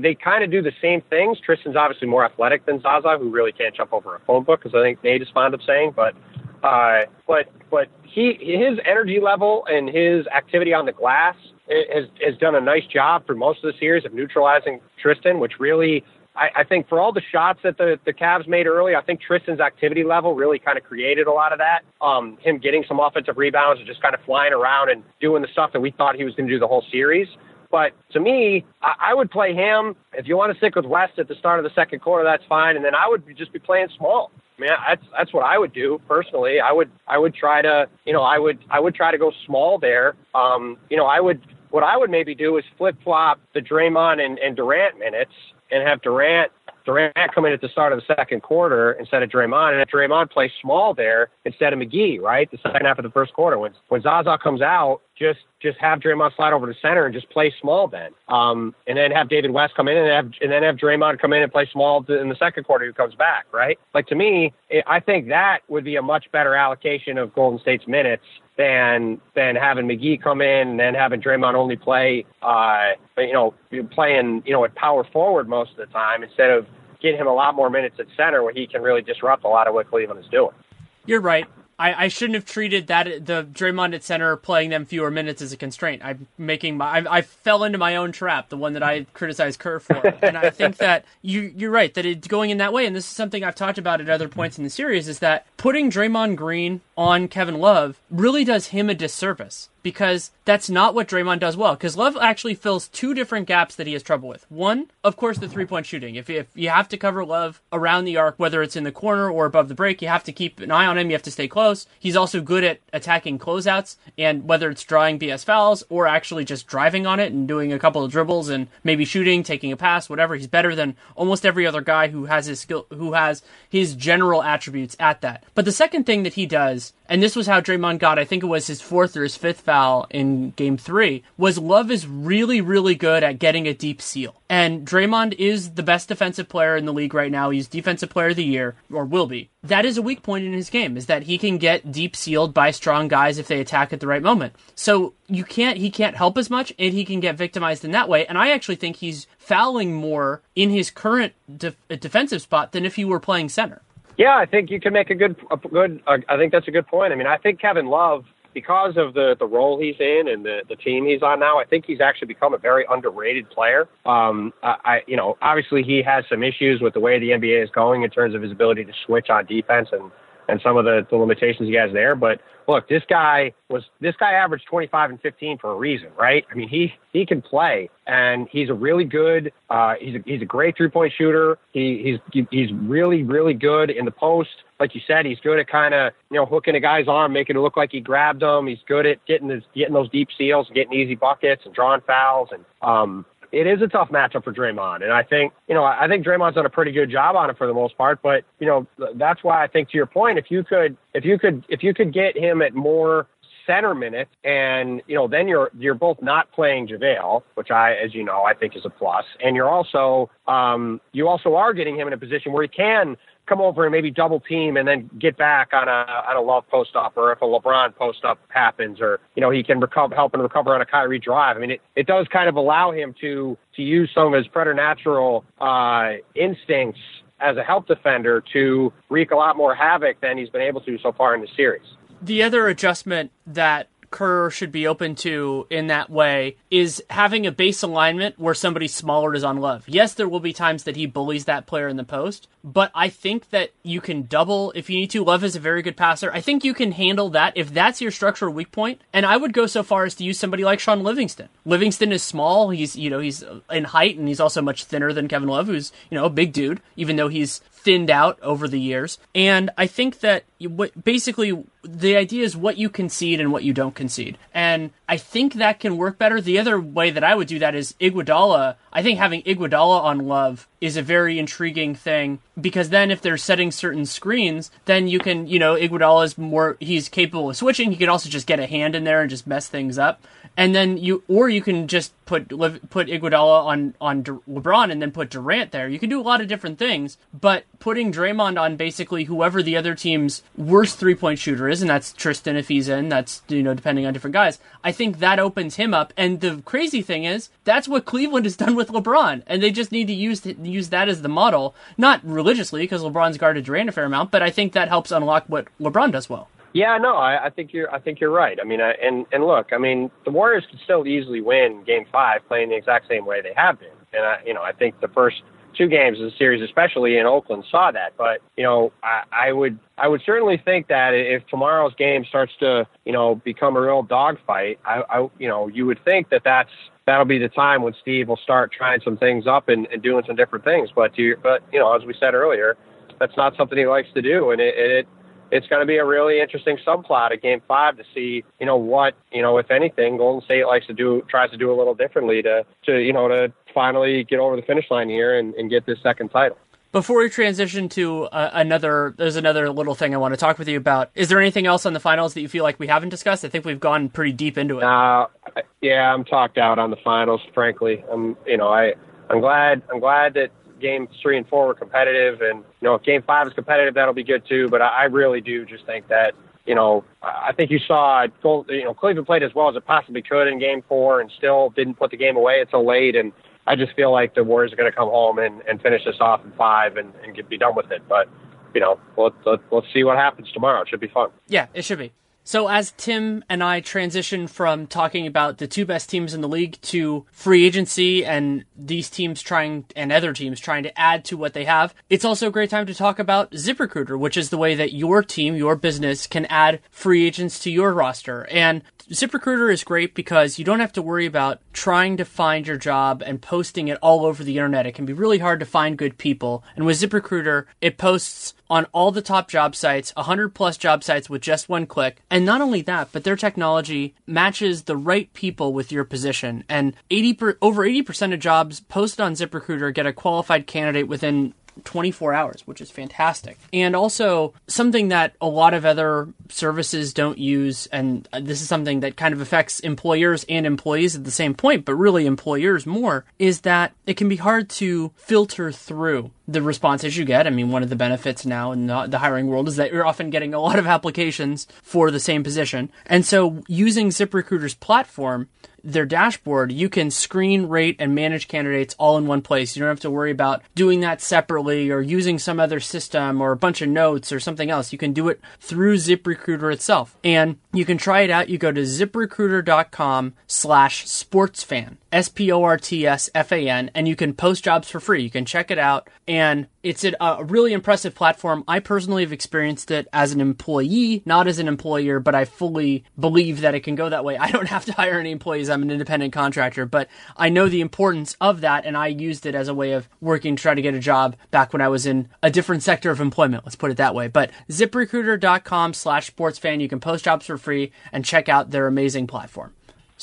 they kind of do the same things. Tristan's obviously more athletic than Zaza, who really can't jump over a phone book, as I think Nate is fond of saying. But uh, but but he his energy level and his activity on the glass has has done a nice job for most of the series of neutralizing Tristan, which really I, I think for all the shots that the the Cavs made early, I think Tristan's activity level really kind of created a lot of that. Um, him getting some offensive rebounds and just kind of flying around and doing the stuff that we thought he was going to do the whole series. But to me, I, I would play him. If you want to stick with West at the start of the second quarter, that's fine. And then I would just be playing small. I mean, that's that's what I would do personally. I would I would try to you know I would I would try to go small there. Um, you know, I would what I would maybe do is flip flop the Draymond and, and Durant minutes and have Durant Durant come in at the start of the second quarter instead of Draymond, and have Draymond play small there instead of McGee, right? The second half of the first quarter. When when Zaza comes out, just just have Draymond slide over to center and just play small then. Um, and then have David West come in and have and then have Draymond come in and play small in the second quarter who comes back, right? Like to me, I think that would be a much better allocation of Golden State's minutes than than having McGee come in and then having Draymond only play, uh, you know, playing you know at power forward most of the time instead of getting him a lot more minutes at center where he can really disrupt a lot of what Cleveland is doing. You're right. I, I shouldn't have treated that the Draymond at center playing them fewer minutes as a constraint. I'm making my I, I fell into my own trap, the one that I criticized Kerr for, and I think that you you're right that it's going in that way. And this is something I've talked about at other points in the series is that putting Draymond Green on Kevin Love really does him a disservice because that's not what Draymond does well. Because Love actually fills two different gaps that he has trouble with. One, of course, the three point shooting. If, if you have to cover Love around the arc, whether it's in the corner or above the break, you have to keep an eye on him. You have to stay close. He's also good at attacking closeouts, and whether it's drawing BS fouls or actually just driving on it and doing a couple of dribbles and maybe shooting, taking a pass, whatever, he's better than almost every other guy who has his skill, who has his general attributes at that. But the second thing that he does, and this was how Draymond got, I think it was his fourth or his fifth foul in game three, was Love is really, really good at getting a deep seal. And Draymond is the best defensive player in the league right now. He's defensive player of the year, or will be. That is a weak point in his game, is that he can get deep sealed by strong guys if they attack at the right moment. So you can't, he can't help as much, and he can get victimized in that way. And I actually think he's fouling more in his current de- defensive spot than if he were playing center. Yeah, I think you can make a good, a good. Uh, I think that's a good point. I mean, I think Kevin Love, because of the the role he's in and the the team he's on now, I think he's actually become a very underrated player. Um, I, I you know, obviously he has some issues with the way the NBA is going in terms of his ability to switch on defense and and some of the, the limitations he has there. But look, this guy was this guy averaged 25 and 15 for a reason, right? I mean, he he can play, and he's a really good. Uh, he's a, he's a great three point shooter. He he's he's really really good in the post. Like you said, he's good at kind of you know hooking a guy's arm, making it look like he grabbed him. He's good at getting his getting those deep seals, getting easy buckets, and drawing fouls, and um, it is a tough matchup for Draymond. And I think, you know, I think Draymond's done a pretty good job on it for the most part. But, you know, that's why I think to your point, if you could, if you could, if you could get him at more center minutes and, you know, then you're, you're both not playing JaVale, which I, as you know, I think is a. And you're also, um, you also are getting him in a position where he can come over and maybe double team and then get back on a on a love post up or if a LeBron post up happens or you know he can recover help and recover on a Kyrie drive. I mean it, it does kind of allow him to to use some of his preternatural uh, instincts as a help defender to wreak a lot more havoc than he's been able to so far in the series. The other adjustment that Kerr should be open to in that way is having a base alignment where somebody smaller is on love. Yes, there will be times that he bullies that player in the post, but I think that you can double if you need to. Love is a very good passer. I think you can handle that if that's your structural weak point. And I would go so far as to use somebody like Shaun Livingston. Livingston is small. He's, you know, he's in height and he's also much thinner than Kevin Love, who's, you know, a big dude, even though he's thinned out over the years. And I think that what basically the idea is what you concede and what you don't concede. And I think that can work better. The other way that I would do that is Iguodala. I think having Iguodala on Love is a very intriguing thing because then if they're setting certain screens, then you can, you know, Iguodala is more, he's capable of switching. He can also just get a hand in there and just mess things up. And then you, or you can just put put Iguodala on on LeBron and then put Durant there. You can do a lot of different things, but putting Draymond on basically whoever the other team's worst three point shooter is, and that's Tristan if he's in. That's you know depending on different guys. I think that opens him up. And the crazy thing is that's what Cleveland has done with LeBron, and they just need to use use that as the model, not religiously because LeBron's guarded Durant a fair amount, but I think that helps unlock what LeBron does well. Yeah, no, I, I think you're. I think you're right. I mean, I, and and look, I mean, the Warriors could still easily win Game Five, playing the exact same way they have been. And I, you know, I think the first two games of the series, especially in Oakland, saw that. But you know, I, I would I would certainly think that if tomorrow's game starts to you know become a real dogfight, I, I you know you would think that that's that'll be the time when Steve will start trying some things up and, and doing some different things. But you but you know, as we said earlier, that's not something he likes to do, and it, it it's going to be a really interesting subplot at Game Five to see, you know, what you know, if anything, Golden State likes to do, tries to do a little differently to, to you know, to finally get over the finish line here and, and get this second title. Before we transition to uh, another, there's another little thing I want to talk with you about. Is there anything else on the finals that you feel like we haven't discussed? I think we've gone pretty deep into it. Uh, yeah, I'm talked out on the finals. Frankly, I'm, you know, I, I'm glad, I'm glad that games three and four were competitive, and you know if game five is competitive, that'll be good too. But I, I really do just think that you know I think you saw you know Cleveland played as well as it possibly could in game four, and still didn't put the game away until late. And I just feel like the Warriors are going to come home and, and finish this off in five and, and get, be done with it. But you know, let's, let's let's see what happens tomorrow. It should be fun. Yeah, it should be. So as Tim and I transition from talking about the two best teams in the league to free agency and these teams trying and other teams trying to add to what they have, it's also a great time to talk about ZipRecruiter, which is the way that your team, your business can add free agents to your roster. And ZipRecruiter is great because you don't have to worry about trying to find your job and posting it all over the internet. It can be really hard to find good people. And with ZipRecruiter, it posts on all the top job sites, 100 plus job sites with just one click. And not only that, but their technology matches the right people with your position. And 80 per, over 80% of jobs posted on ZipRecruiter get a qualified candidate within 24 hours, which is fantastic. And also something that a lot of other services don't use, and uh, this is something that kind of affects employers and employees at the same point, but really employers more, is that it can be hard to filter through the responses you get. I mean, one of the benefits now in the, hiring world is that you're often getting a lot of applications for the same position. And so using ZipRecruiter's platform, their dashboard, you can screen, rate, and manage candidates all in one place. You don't have to worry about doing that separately or using some other system or a bunch of notes or something else. You can do it through ZipRecruiter itself. And you can try it out. You go to ziprecruiter.com slash sportsfan. S P O R T S F A N, and you can post jobs for free. You can check it out, it's a really impressive platform. I personally have experienced it as an employee, not as an employer, but I fully believe that it can go that way. I don't have to hire any employees, I'm an independent contractor, but I know the importance of that, and I used it as a way of working to try to get a job back when I was in a different sector of employment, let's put it that way. But ziprecruiter.com slash sportsfan, you can post jobs for free and check out their amazing platform.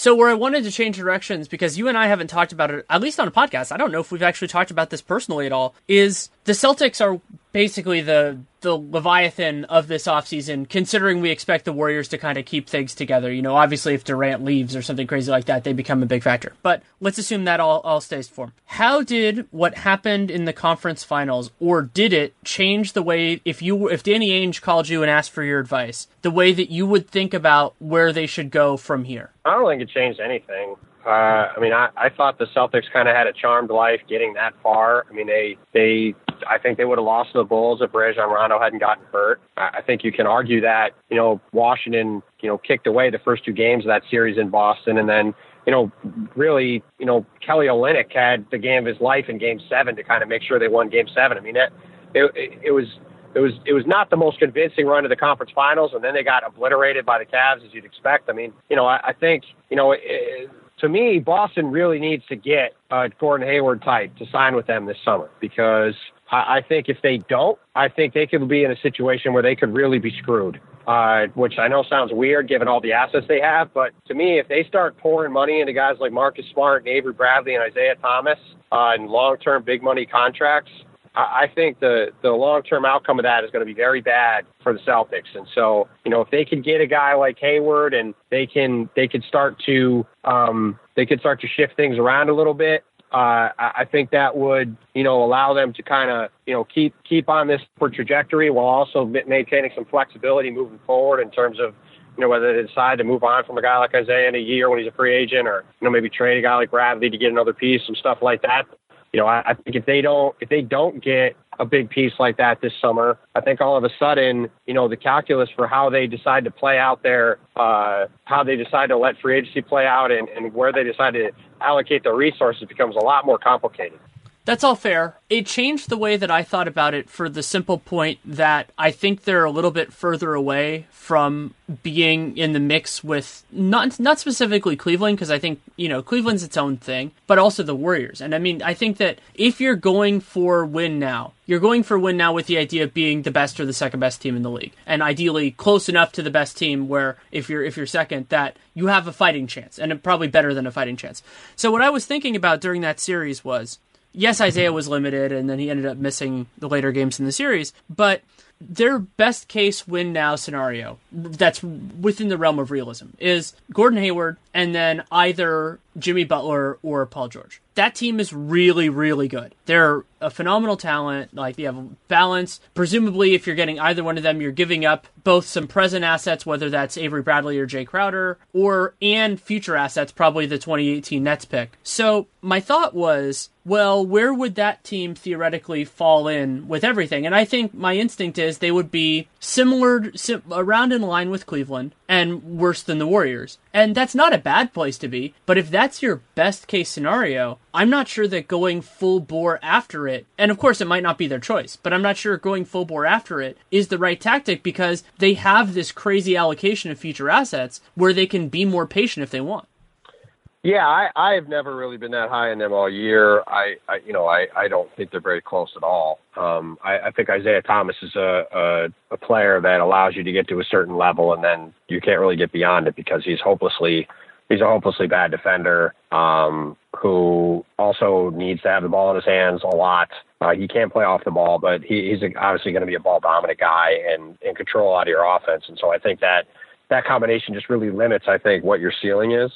So where I wanted to change directions because you and I haven't talked about it at least on a podcast. I don't know if we've actually talked about this personally at all. Is the Celtics are basically the the leviathan of this offseason considering we expect the warriors to kind of keep things together. You know obviously if durant leaves or something crazy like that they become a big factor. But let's assume that all, all stays form. How did what happened in the conference finals or did it change the way if you if danny ainge called you and asked for your advice the way that you would think about where they should go from here? I don't think it changed anything uh, I mean, I, I thought the Celtics kind of had a charmed life getting that far. I mean, they they I think they would have lost to the Bulls if Rajon Rondo hadn't gotten hurt. I think you can argue that, you know, Washington, you know, kicked away the first two games of that series in Boston and then, you know, really, you know, Kelly Olynyk had the game of his life in game seven to kind of make sure they won game seven. I mean, that, it, it, it was, it was, it was not the most convincing run to the conference finals, and then they got obliterated by the Cavs, as you'd expect. I mean, you know, I, I think, you know, it, to me, Boston really needs to get a Gordon Hayward type to sign with them this summer because I, I think if they don't, I think they could be in a situation where they could really be screwed. Uh, which I know sounds weird given all the assets they have, but to me, if they start pouring money into guys like Marcus Smart and Avery Bradley and Isaiah Thomas uh, long-term big money contracts, I think the the long term outcome of that is going to be very bad for the Celtics. And so, you know, if they can get a guy like Hayward and they can they could start to um, they could start to shift things around a little bit, uh, I think that would, you know, allow them to kind of, you know, keep keep on this trajectory while also maintaining some flexibility moving forward in terms of, you know, whether they decide to move on from a guy like Isaiah in a year when he's a free agent, or you know, maybe trade a guy like Bradley to get another piece, some stuff like that. You know, I, I think if they don't if they don't get a big piece like that this summer, I think all of a sudden, you know, the calculus for how they decide to play out their, uh, how they decide to let free agency play out and, and where they decide to allocate their resources becomes a lot more complicated. That's all fair. It changed the way that I thought about it for the simple point that I think they're a little bit further away from being in the mix with not not specifically Cleveland because I think you know Cleveland's its own thing, but also the Warriors. And I mean, I think that if you're going for win now, you're going for win now with the idea of being the best or the second best team in the league, and ideally close enough to the best team where if you're if you're second, that you have a fighting chance, and probably better than a fighting chance. So what I was thinking about during that series was yes, Isaiah was limited, and then he ended up missing the later games in the series. But their best case win now scenario that's within the realm of realism is Gordon Hayward and then either Jimmy Butler or Paul George. That team is really, really good. They're a phenomenal talent. Like they have a balance. Presumably, if you're getting either one of them, you're giving up both some present assets, whether that's Avery Bradley or Jae Crowder, or and future assets, probably the 2018 Nets pick. So my thought was, well, where would that team theoretically fall in with everything? And I think my instinct is they would be similar, sim- around in line with Cleveland, and worse than the Warriors. And that's not a bad place to be. But if that's your best case scenario, I'm not sure that going full bore after it, and of course it might not be their choice, but I'm not sure going full bore after it is the right tactic because they have this crazy allocation of future assets where they can be more patient if they want. Yeah, I, I've never really been that high on them all year. I, I you know, I, I don't think they're very close at all. Um, I, I think Isaiah Thomas is a, a, a player that allows you to get to a certain level and then you can't really get beyond it because he's hopelessly he's a hopelessly bad defender um, who also needs to have the ball in his hands a lot. Uh, he can't play off the ball, but he, he's obviously going to be a ball dominant guy and, and control out of your offense. And so I think that that combination just really limits, I think, what your ceiling is.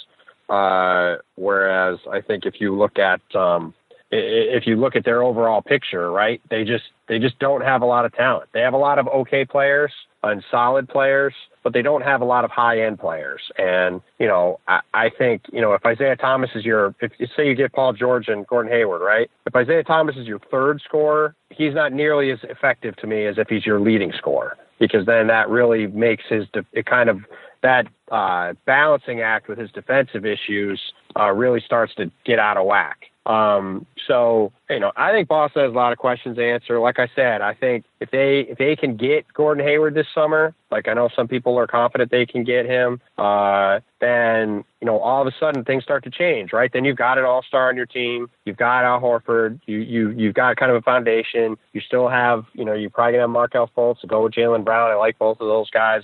Uh, whereas I think if you look at um, if you look at their overall picture, right, they just they just don't have a lot of talent. They have a lot of okay players and solid players, but they don't have a lot of high end players. And you know, I, I think you know if Isaiah Thomas is your, if say you get Paul George and Gordon Hayward, right? If Isaiah Thomas is your third scorer, he's not nearly as effective to me as if he's your leading scorer, because then that really makes his it kind of that uh, balancing act with his defensive issues uh, really starts to get out of whack. Um, so you know, I think Boston has a lot of questions to answer. Like I said, I think if they if they can get Gordon Hayward this summer, like I know some people are confident they can get him, uh, then you know all of a sudden things start to change, right? Then you've got an All Star on your team, you've got Al Horford, you you you've got kind of a foundation. You still have you know you probably gonna have Markelle Fultz to go with Jaylen Brown. I like both of those guys.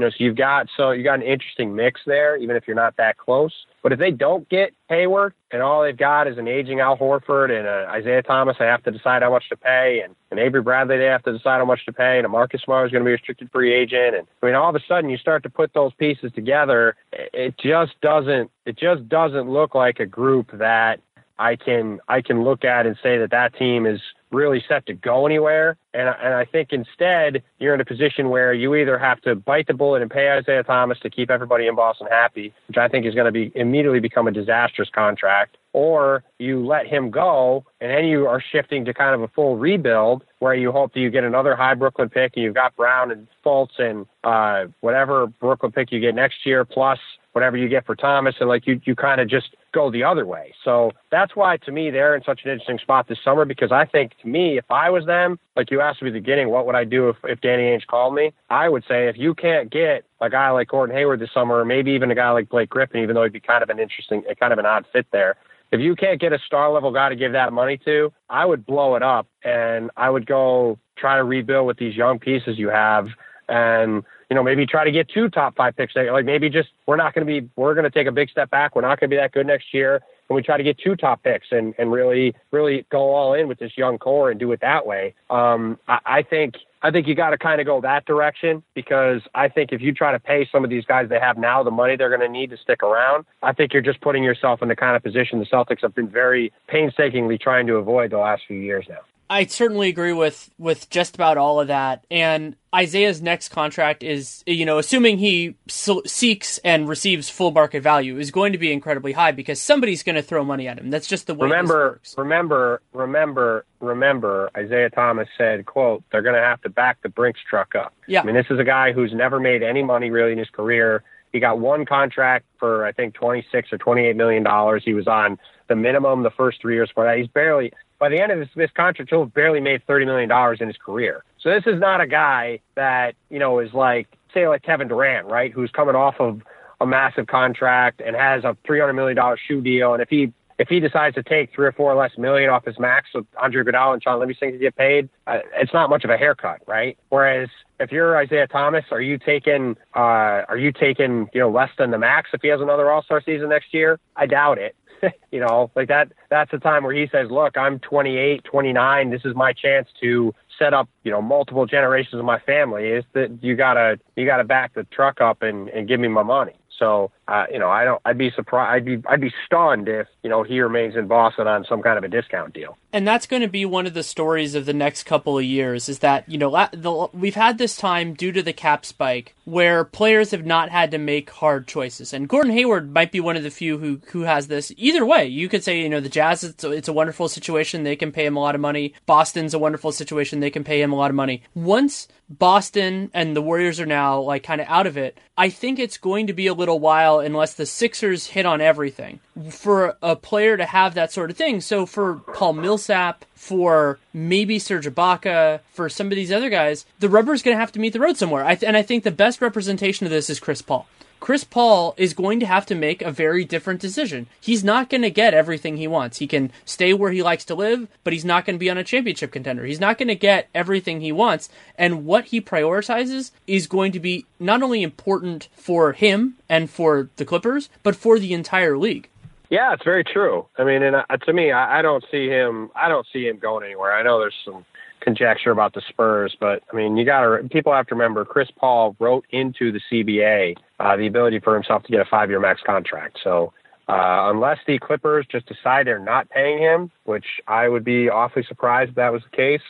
You know, so you've got so you got an interesting mix there, even if you're not that close. But if they don't get Hayward and all they've got is an aging Al Horford and Isaiah Thomas, they have to decide how much to pay, and an Avery Bradley, they have to decide how much to pay, and a Marcus Smart is going to be a restricted free agent, and I mean, all of a sudden you start to put those pieces together, it just doesn't it just doesn't look like a group that I can I can look at and say that that team is really set to go anywhere. And, and I think instead you're in a position where you either have to bite the bullet and pay Isaiah Thomas to keep everybody in Boston happy, which I think is going to be immediately become a disastrous contract, or you let him go and then you are shifting to kind of a full rebuild where you hope that you get another high Brooklyn pick and you've got Brown and Fultz and uh, whatever Brooklyn pick you get next year plus whatever you get for Thomas, and like you you kind of just go the other way. So that's why to me they're in such an interesting spot this summer because I think to me if I was them, like you asked me at the beginning, what would I do if if Danny Ainge called me? I would say if you can't get a guy like Gordon Hayward this summer, or maybe even a guy like Blake Griffin, even though he'd be kind of an interesting, uh, kind of an odd fit there. If you can't get a star level guy to give that money to, I would blow it up and I would go try to rebuild with these young pieces you have and you know, maybe try to get two top five picks. Like maybe just we're not going to be we're going to take a big step back. We're not going to be that good next year, and we try to get two top picks and and really really go all in with this young core and do it that way. Um, I, I think. I think you got to kind of go that direction because I think if you try to pay some of these guys they have now the money they're going to need to stick around, I think you're just putting yourself in the kind of position the Celtics have been very painstakingly trying to avoid the last few years now. I certainly agree with with just about all of that. And Isaiah's next contract is, you know, assuming he seeks and receives full market value, is going to be incredibly high because somebody's going to throw money at him. That's just the way. Remember, remember, remember, remember. Isaiah Thomas said, "quote They're going to have to back the Brinks truck up." Yeah. I mean, this is a guy who's never made any money really in his career. He got one contract for I think twenty six or twenty eight million dollars. He was on the minimum the first three years for that. He's barely by the end of this, this contract, he'll have barely made $30 million in his career. So this is not a guy that, you know, is like, say, like Kevin Durant, right? Who's coming off of a massive contract and has a $300 million shoe deal. And if he, if he decides to take three or four less million off his max, so Andre Iguodala and Shaun Livingston can get paid, uh, it's not much of a haircut, right? Whereas if you're Isaiah Thomas, are you taking, uh, are you taking, you know, less than the max if he has another All Star season next year? I doubt it. you know, like that, that's the time where he says, look, I'm 28, 29. This is my chance to set up, you know, multiple generations of my family is that you gotta, you gotta back the truck up and, and give me my money. So, uh, you know, I don't. I'd be surprised. I'd be. I'd be stunned if you know he remains in Boston on some kind of a discount deal. And that's going to be one of the stories of the next couple of years. Is that you know the, we've had this time due to the cap spike where players have not had to make hard choices, and Gordon Hayward might be one of the few who who has this. Either way, you could say you know the Jazz. It's a, it's a wonderful situation. They can pay him a lot of money. Boston's a wonderful situation. They can pay him a lot of money. Once Boston and the Warriors are now like kind of out of it. I think it's going to be a little while unless the Sixers hit on everything for a player to have that sort of thing. So for Paul Millsap, for maybe Serge Ibaka, for some of these other guys, the rubber's going to have to meet the road somewhere. I th- and I think the best representation of this is Chris Paul Chris Paul is going to have to make a very different decision. He's not going to get everything he wants. He can stay where he likes to live, but he's not going to be on a championship contender. He's not going to get everything he wants. And what he prioritizes is going to be not only important for him and for the Clippers, but for the entire league. Yeah, it's very true. I mean, and uh, to me, I, I don't see him. I don't see him going anywhere. I know there's some conjecture about the Spurs, but I mean, you got to people have to remember Chris Paul wrote into the CBA uh, the ability for himself to get a five-year max contract. So uh, unless the Clippers just decide they're not paying him, which I would be awfully surprised if that was the case,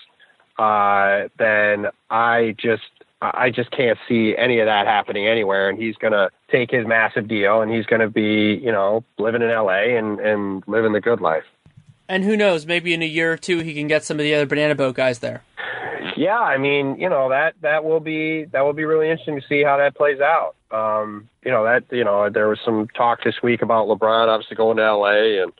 uh, then I just I just can't see any of that happening anywhere. And he's going to take his massive deal and he's going to be, you know, living in LA and, and living the good life. And who knows, maybe in a year or two he can get some of the other banana boat guys there. Yeah, I mean, you know, that that will be that will be really interesting to see how that plays out. Um, you know, that you know, there was some talk this week about LeBron obviously going to LA and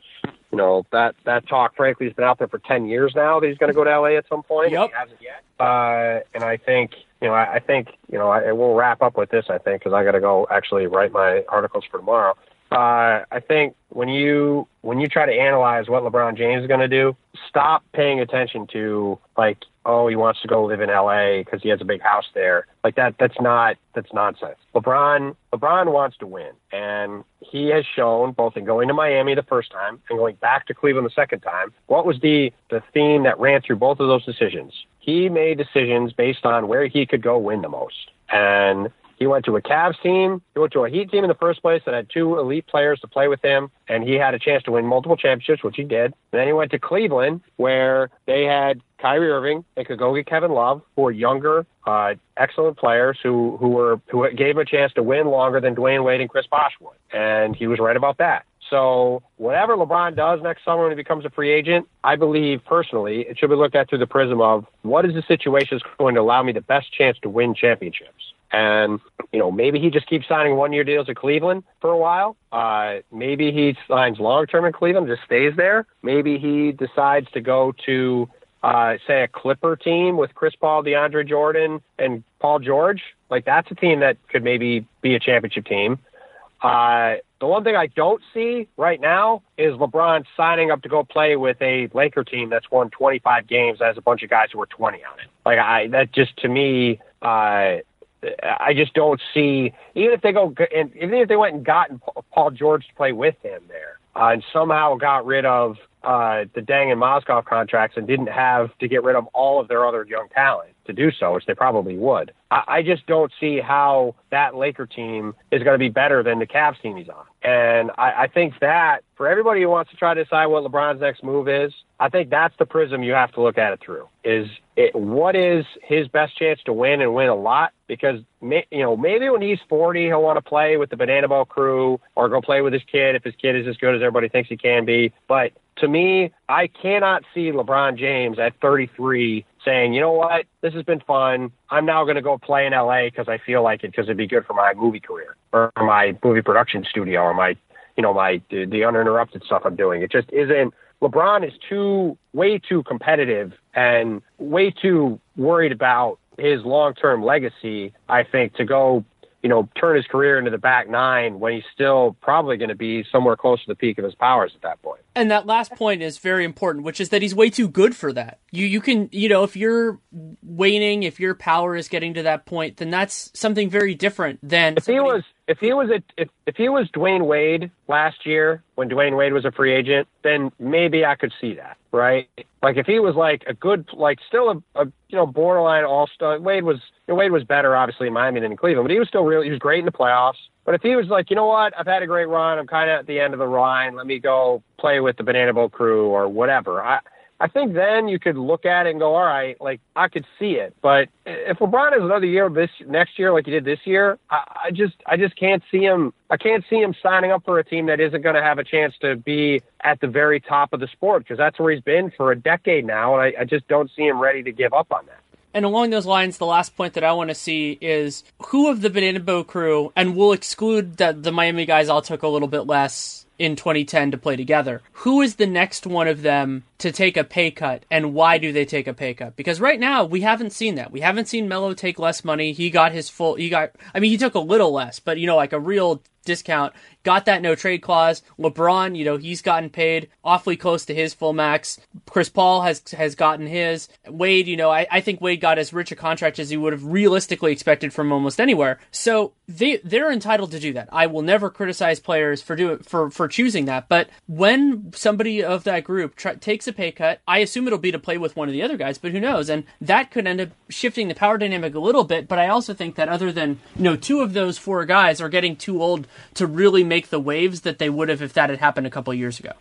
you know, that that talk frankly has been out there for ten years now that he's gonna go to LA at some point. Yep. He hasn't yet. Uh, and I think you know, I, I think, you know, I, we'll wrap up with this, I think, because I got to go actually write my articles for tomorrow. Uh, I think when you when you try to analyze what LeBron James is going to do, stop paying attention to like oh, he wants to go live in LA because he has a big house there. Like that, that's not, that's nonsense. LeBron, LeBron wants to win. And he has shown both in going to Miami the first time and going back to Cleveland the second time. What was the, the theme that ran through both of those decisions? He made decisions based on where he could go win the most. And he went to a Cavs team. He went to a Heat team in the first place that had two elite players to play with him, and he had a chance to win multiple championships, which he did. And then he went to Cleveland, where they had Kyrie Irving. They could go get Kevin Love, who are younger, uh, excellent players who who were who gave him a chance to win longer than Dwyane Wade and Chris Bosh would. And he was right about that. So whatever LeBron does next summer when he becomes a free agent, I believe personally it should be looked at through the prism of what is the situation that's going to allow me the best chance to win championships. And, you know, maybe he just keeps signing one year deals at Cleveland for a while. Uh, maybe he signs long term in Cleveland, just stays there. Maybe he decides to go to, uh, say, a Clipper team with Chris Paul, DeAndre Jordan, and Paul George. Like, that's a team that could maybe be a championship team. Uh, the one thing I don't see right now is LeBron signing up to go play with a Laker team that's won 25 games, has a bunch of guys who are 20 on it. Like I, that just to me, uh, I just don't see even if they go and even if they went and gotten Paul George to play with him there uh, and somehow got rid of uh, the Deng and Mozgov contracts and didn't have to get rid of all of their other young talent to do so, which they probably would. I, I just don't see how that Laker team is going to be better than the Cavs team he's on. And I, I think that for everybody who wants to try to decide what LeBron's next move is, I think that's the prism you have to look at it through. Is it, what is his best chance to win and win a lot? Because you know maybe when he's 40, he'll want to play with the Banana Boat crew or go play with his kid if his kid is as good as everybody thinks he can be. But to me, I cannot see LeBron James at 33 saying, you know what, this has been fun. I'm now going to go play in LA because I feel like it because it'd be good for my movie career or my movie production studio or my, you know, my the, the uninterrupted stuff I'm doing. It just isn't. LeBron is too way too competitive and way too worried about his long term legacy. I think to go you know, turn his career into the back nine when he's still probably going to be somewhere close to the peak of his powers at that point. And that last point is very important, which is that he's way too good for that. You you can you know if you're waning, if your power is getting to that point, then that's something very different than if somebody... he was if he was a, if if he was Dwyane Wade last year when Dwyane Wade was a free agent, then maybe I could see that, right? Like if he was like a good, like still a, a you know borderline all star. Wade was Wade was better obviously in Miami than in Cleveland, but he was still real. He was great in the playoffs. But if he was like, you know what, I've had a great run. I'm kind of at the end of the line. Let me go play with the Banana Boat crew or whatever. I I think then you could look at it and go, all right, like I could see it. But if LeBron has another year this next year like he did this year, I, I just I just can't see him. I can't see him signing up for a team that isn't going to have a chance to be at the very top of the sport because that's where he's been for a decade now, and I, I just don't see him ready to give up on that. And along those lines, the last point that I want to see is who of the Banana Boat crew, and we'll exclude that the Miami guys all took a little bit less in 2010 to play together. Who is the next one of them to take a pay cut and why do they take a pay cut? Because right now we haven't seen that. We haven't seen Melo take less money. He got his full, he got, I mean, he took a little less, but you know, like a real discount. Got that no trade clause. LeBron, you know, he's gotten paid awfully close to his full max. Chris Paul has has gotten his. Wade, you know, I, I think Wade got as rich a contract as he would have realistically expected from almost anywhere. So they they're entitled to do that. I will never criticize players for do for for choosing that. But when somebody of that group takes a pay cut, I assume it'll be to play with one of the other guys, but who knows? And that could end up shifting the power dynamic a little bit. But I also think that other than you know two of those four guys are getting too old to really make the waves that they would have if that had happened a couple years ago.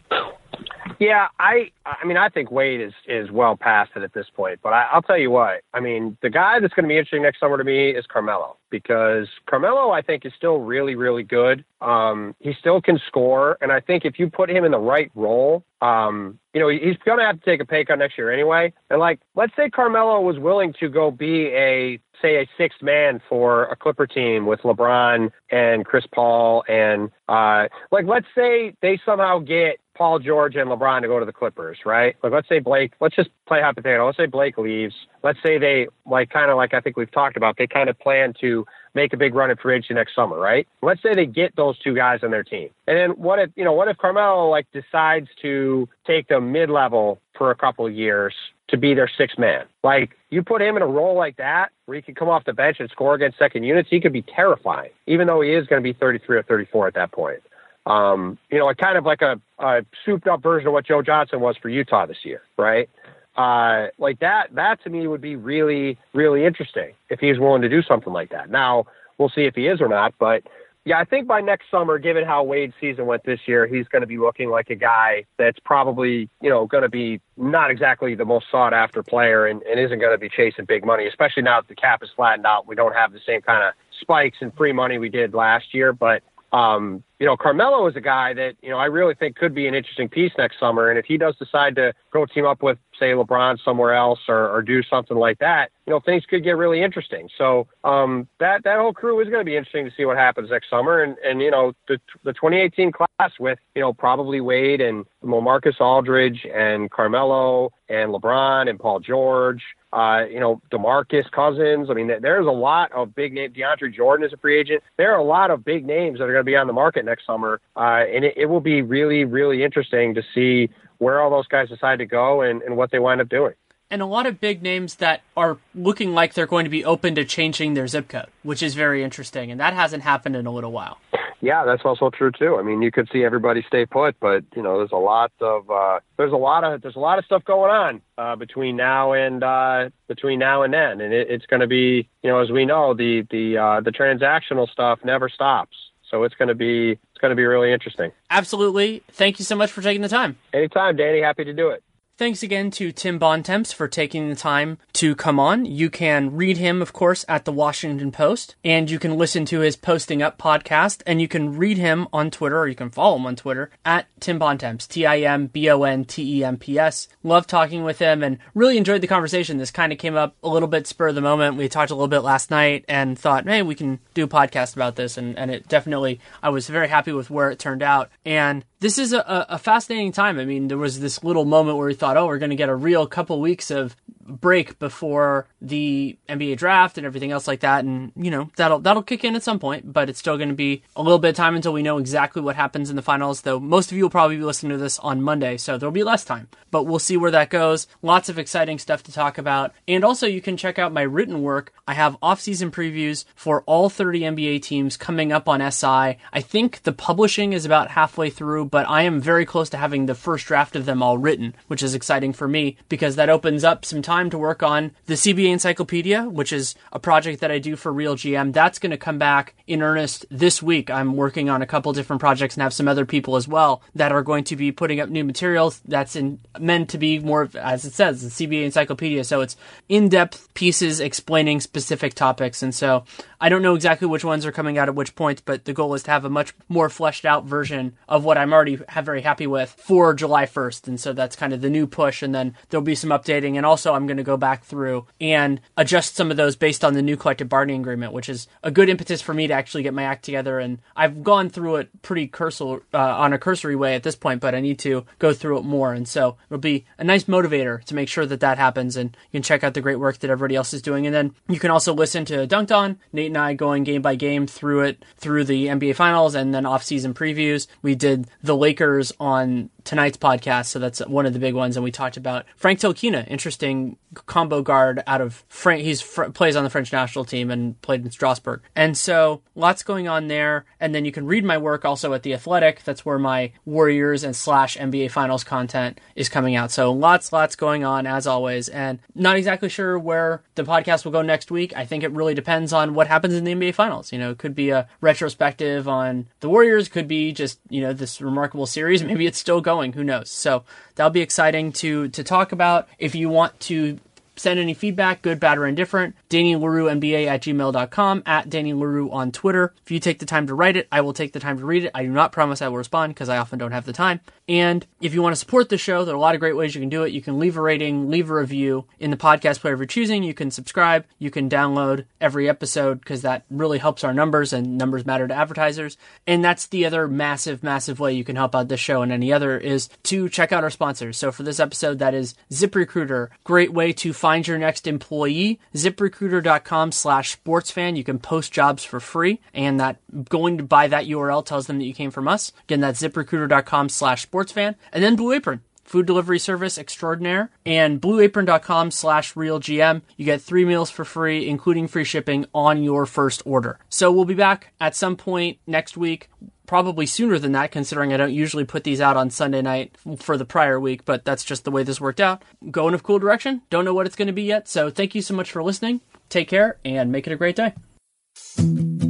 Yeah, I I mean I think Wade is is well past it at this point. But I, I'll tell you what, I mean the guy that's going to be interesting next summer to me is Carmelo because Carmelo I think is still really really good. Um, he still can score, and I think if you put him in the right role, um, you know he's going to have to take a pay cut next year anyway. And like let's say Carmelo was willing to go be a say a sixth man for a Clipper team with LeBron and Chris Paul and uh, like let's say they somehow get Paul George and LeBron to go to the Clippers, right? Like, let's say Blake, let's just play hypothetical. Let's say Blake leaves. Let's say they, like, kind of like I think we've talked about, they kind of plan to make a big run at free agency next summer, right? Let's say they get those two guys on their team. And then what if, you know, what if Carmelo, like, decides to take the mid level for a couple of years to be their sixth man? Like, you put him in a role like that where he can come off the bench and score against second units, he could be terrifying, even though he is going to be 33 or 34 at that point. Um, you know, a kind of like a, a souped up version of what Joe Johnson was for Utah this year, right? Uh, like that, that to me would be really, really interesting if he's willing to do something like that. Now, we'll see if he is or not, but yeah, I think by next summer, given how Wade's season went this year, he's going to be looking like a guy that's probably, you know, going to be not exactly the most sought after player and, and isn't going to be chasing big money, especially now that the cap is flattened out. We don't have the same kind of spikes and free money we did last year, but um, you know, Carmelo is a guy that, you know, I really think could be an interesting piece next summer. And if he does decide to go team up with, say, LeBron somewhere else or, or do something like that, you know, things could get really interesting. So um, that that whole crew is going to be interesting to see what happens next summer. And, and you know, the, the 2018 class with, you know, probably Wade and Marcus Aldridge and Carmelo and LeBron and Paul George, uh, you know, DeMarcus Cousins. I mean, there's a lot of big names. DeAndre Jordan is a free agent. There are a lot of big names that are going to be on the market next summer. Uh, and it, it will be really, really interesting to see where all those guys decide to go and, and what they wind up doing and a lot of big names that are looking like they're going to be open to changing their zip code, which is very interesting, and that hasn't happened in a little while. Yeah, that's also true too. I mean, you could see everybody stay put, but you know, there's a lot of uh, there's a lot of there's a lot of stuff going on uh, between now and uh, between now and then, and it, it's going to be you know, as we know, the the uh, the transactional stuff never stops. So it's going to be it's going to be really interesting. Absolutely. Thank you so much for taking the time. Anytime, Danny. Happy to do it. Thanks again to Tim Bontemps for taking the time to come on. You can read him, of course, at the Washington Post, and you can listen to his Posting Up podcast, and you can read him on Twitter, or you can follow him on Twitter at Tim Bontemps, T I M B O N T E M P S. Love talking with him and really enjoyed the conversation. This kind of came up a little bit spur of the moment. We talked a little bit last night and thought, hey, we can do a podcast about this, and, and it definitely, I was very happy with where it turned out. And this is a, a fascinating time. I mean, there was this little moment where we thought, oh, we're going to get a real couple weeks of break before the NBA draft and everything else like that. And, you know, that'll, that'll kick in at some point, but it's still going to be a little bit of time until we know exactly what happens in the finals, though most of you will probably be listening to this on Monday, so there'll be less time, but we'll see where that goes. Lots of exciting stuff to talk about. And also you can check out my written work. I have off-season previews for all 30 NBA teams coming up on SI. I think the publishing is about halfway through, but I am very close to having the first draft of them all written, which is exciting for me because that opens up some time to work on the CBA Encyclopedia, which is a project that I do for RealGM. That's going to come back in earnest this week. I'm working on a couple different projects and have some other people as well that are going to be putting up new materials. That's in, meant to be more, as it says, the CBA Encyclopedia. So it's in-depth pieces explaining specific topics. And so I don't know exactly which ones are coming out at which point, but the goal is to have a much more fleshed out version of what I'm already very happy with for July 1st. And so that's kind of the new push. And then there'll be some updating. And also I'm going to go back through and adjust some of those based on the new collective bargaining agreement, which is a good impetus for me to actually get my act together. And I've gone through it pretty cursor uh, on a cursory way at this point, but I need to go through it more. And so it'll be a nice motivator to make sure that that happens. And you can check out the great work that everybody else is doing. And then you can also listen to Dunked On, Nate and I going game by game through it through the NBA Finals and then off season previews. We did the Lakers on tonight's podcast, so that's one of the big ones. And we talked about Frank Ntilikina, interesting combo guard out of Frank. He's fr- plays on the French national team and played in Strasbourg, and so lots going on there. And then you can read my work also at the Athletic. That's where my Warriors and slash NBA Finals content is coming out. So lots, lots going on as always, and not exactly sure where the podcast will go next week. I think it really depends on what happens in the NBA Finals. You know, it could be a retrospective on the Warriors, could be just you know this remarkable series. Maybe it's still going. Who knows? So that'll be exciting to to talk about. If you want to send any feedback, good, bad, or indifferent, Danny Leroux NBA at gmail.com, at Danny Leroux on Twitter. If you take the time to write it, I will take the time to read it. I do not promise I will respond because I often don't have the time. And if you want to support the show, there are a lot of great ways you can do it. You can leave a rating, leave a review in the podcast player of your choosing. You can subscribe. You can download every episode because that really helps our numbers and numbers matter to advertisers. And that's the other massive, massive way you can help out this show and any other is to check out our sponsors. So for this episode, that is ZipRecruiter. Great way to find your next employee. ZipRecruiter.com slash sportsfan. You can post jobs for free and that going to buy that URL tells them that you came from us. Again, that's ZipRecruiter.com slash sportsfan. And then Blue Apron food delivery service extraordinaire and blueapron.com slash realgm you get three meals for free including free shipping on your first order so we'll be back at some point next week probably sooner than that considering i don't usually put these out on sunday night for the prior week but that's just the way this worked out. Go in a cool direction. Don't know what it's going to be yet so thank you so much for listening. Take care and make it a great day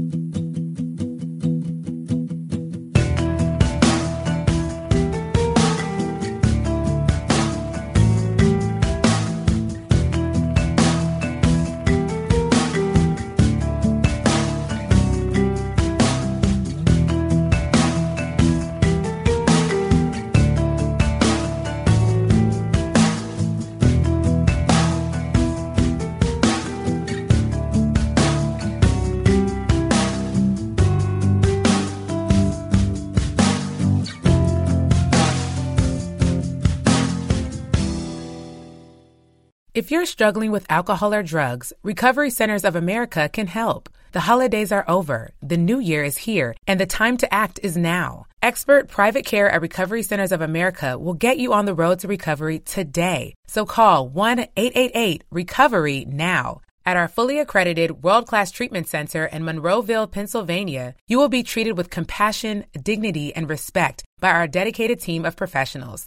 If you're struggling with alcohol or drugs, Recovery Centers of America can help. The holidays are over, the new year is here, and the time to act is now. Expert private care at Recovery Centers of America will get you on the road to recovery today. So call 1 888 Recovery now. At our fully accredited world class treatment center in Monroeville, Pennsylvania, you will be treated with compassion, dignity, and respect by our dedicated team of professionals.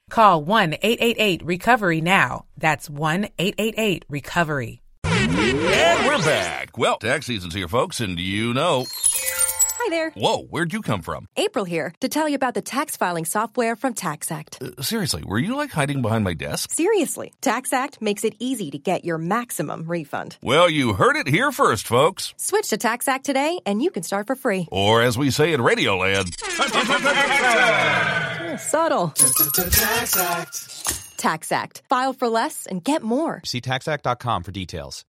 Call 1 888 Recovery now. That's 1 888 Recovery. And we're back. Well, tax season's here, folks, and you know. Hi there. Whoa, where'd you come from? April here to tell you about the tax filing software from TaxAct. Uh, seriously, were you like hiding behind my desk? Seriously, TaxAct makes it easy to get your maximum refund. Well, you heard it here first, folks. Switch to TaxAct today and you can start for free. Or as we say in Radioland, Subtle. TaxAct. TaxAct. File for less and get more. See taxact.com for details.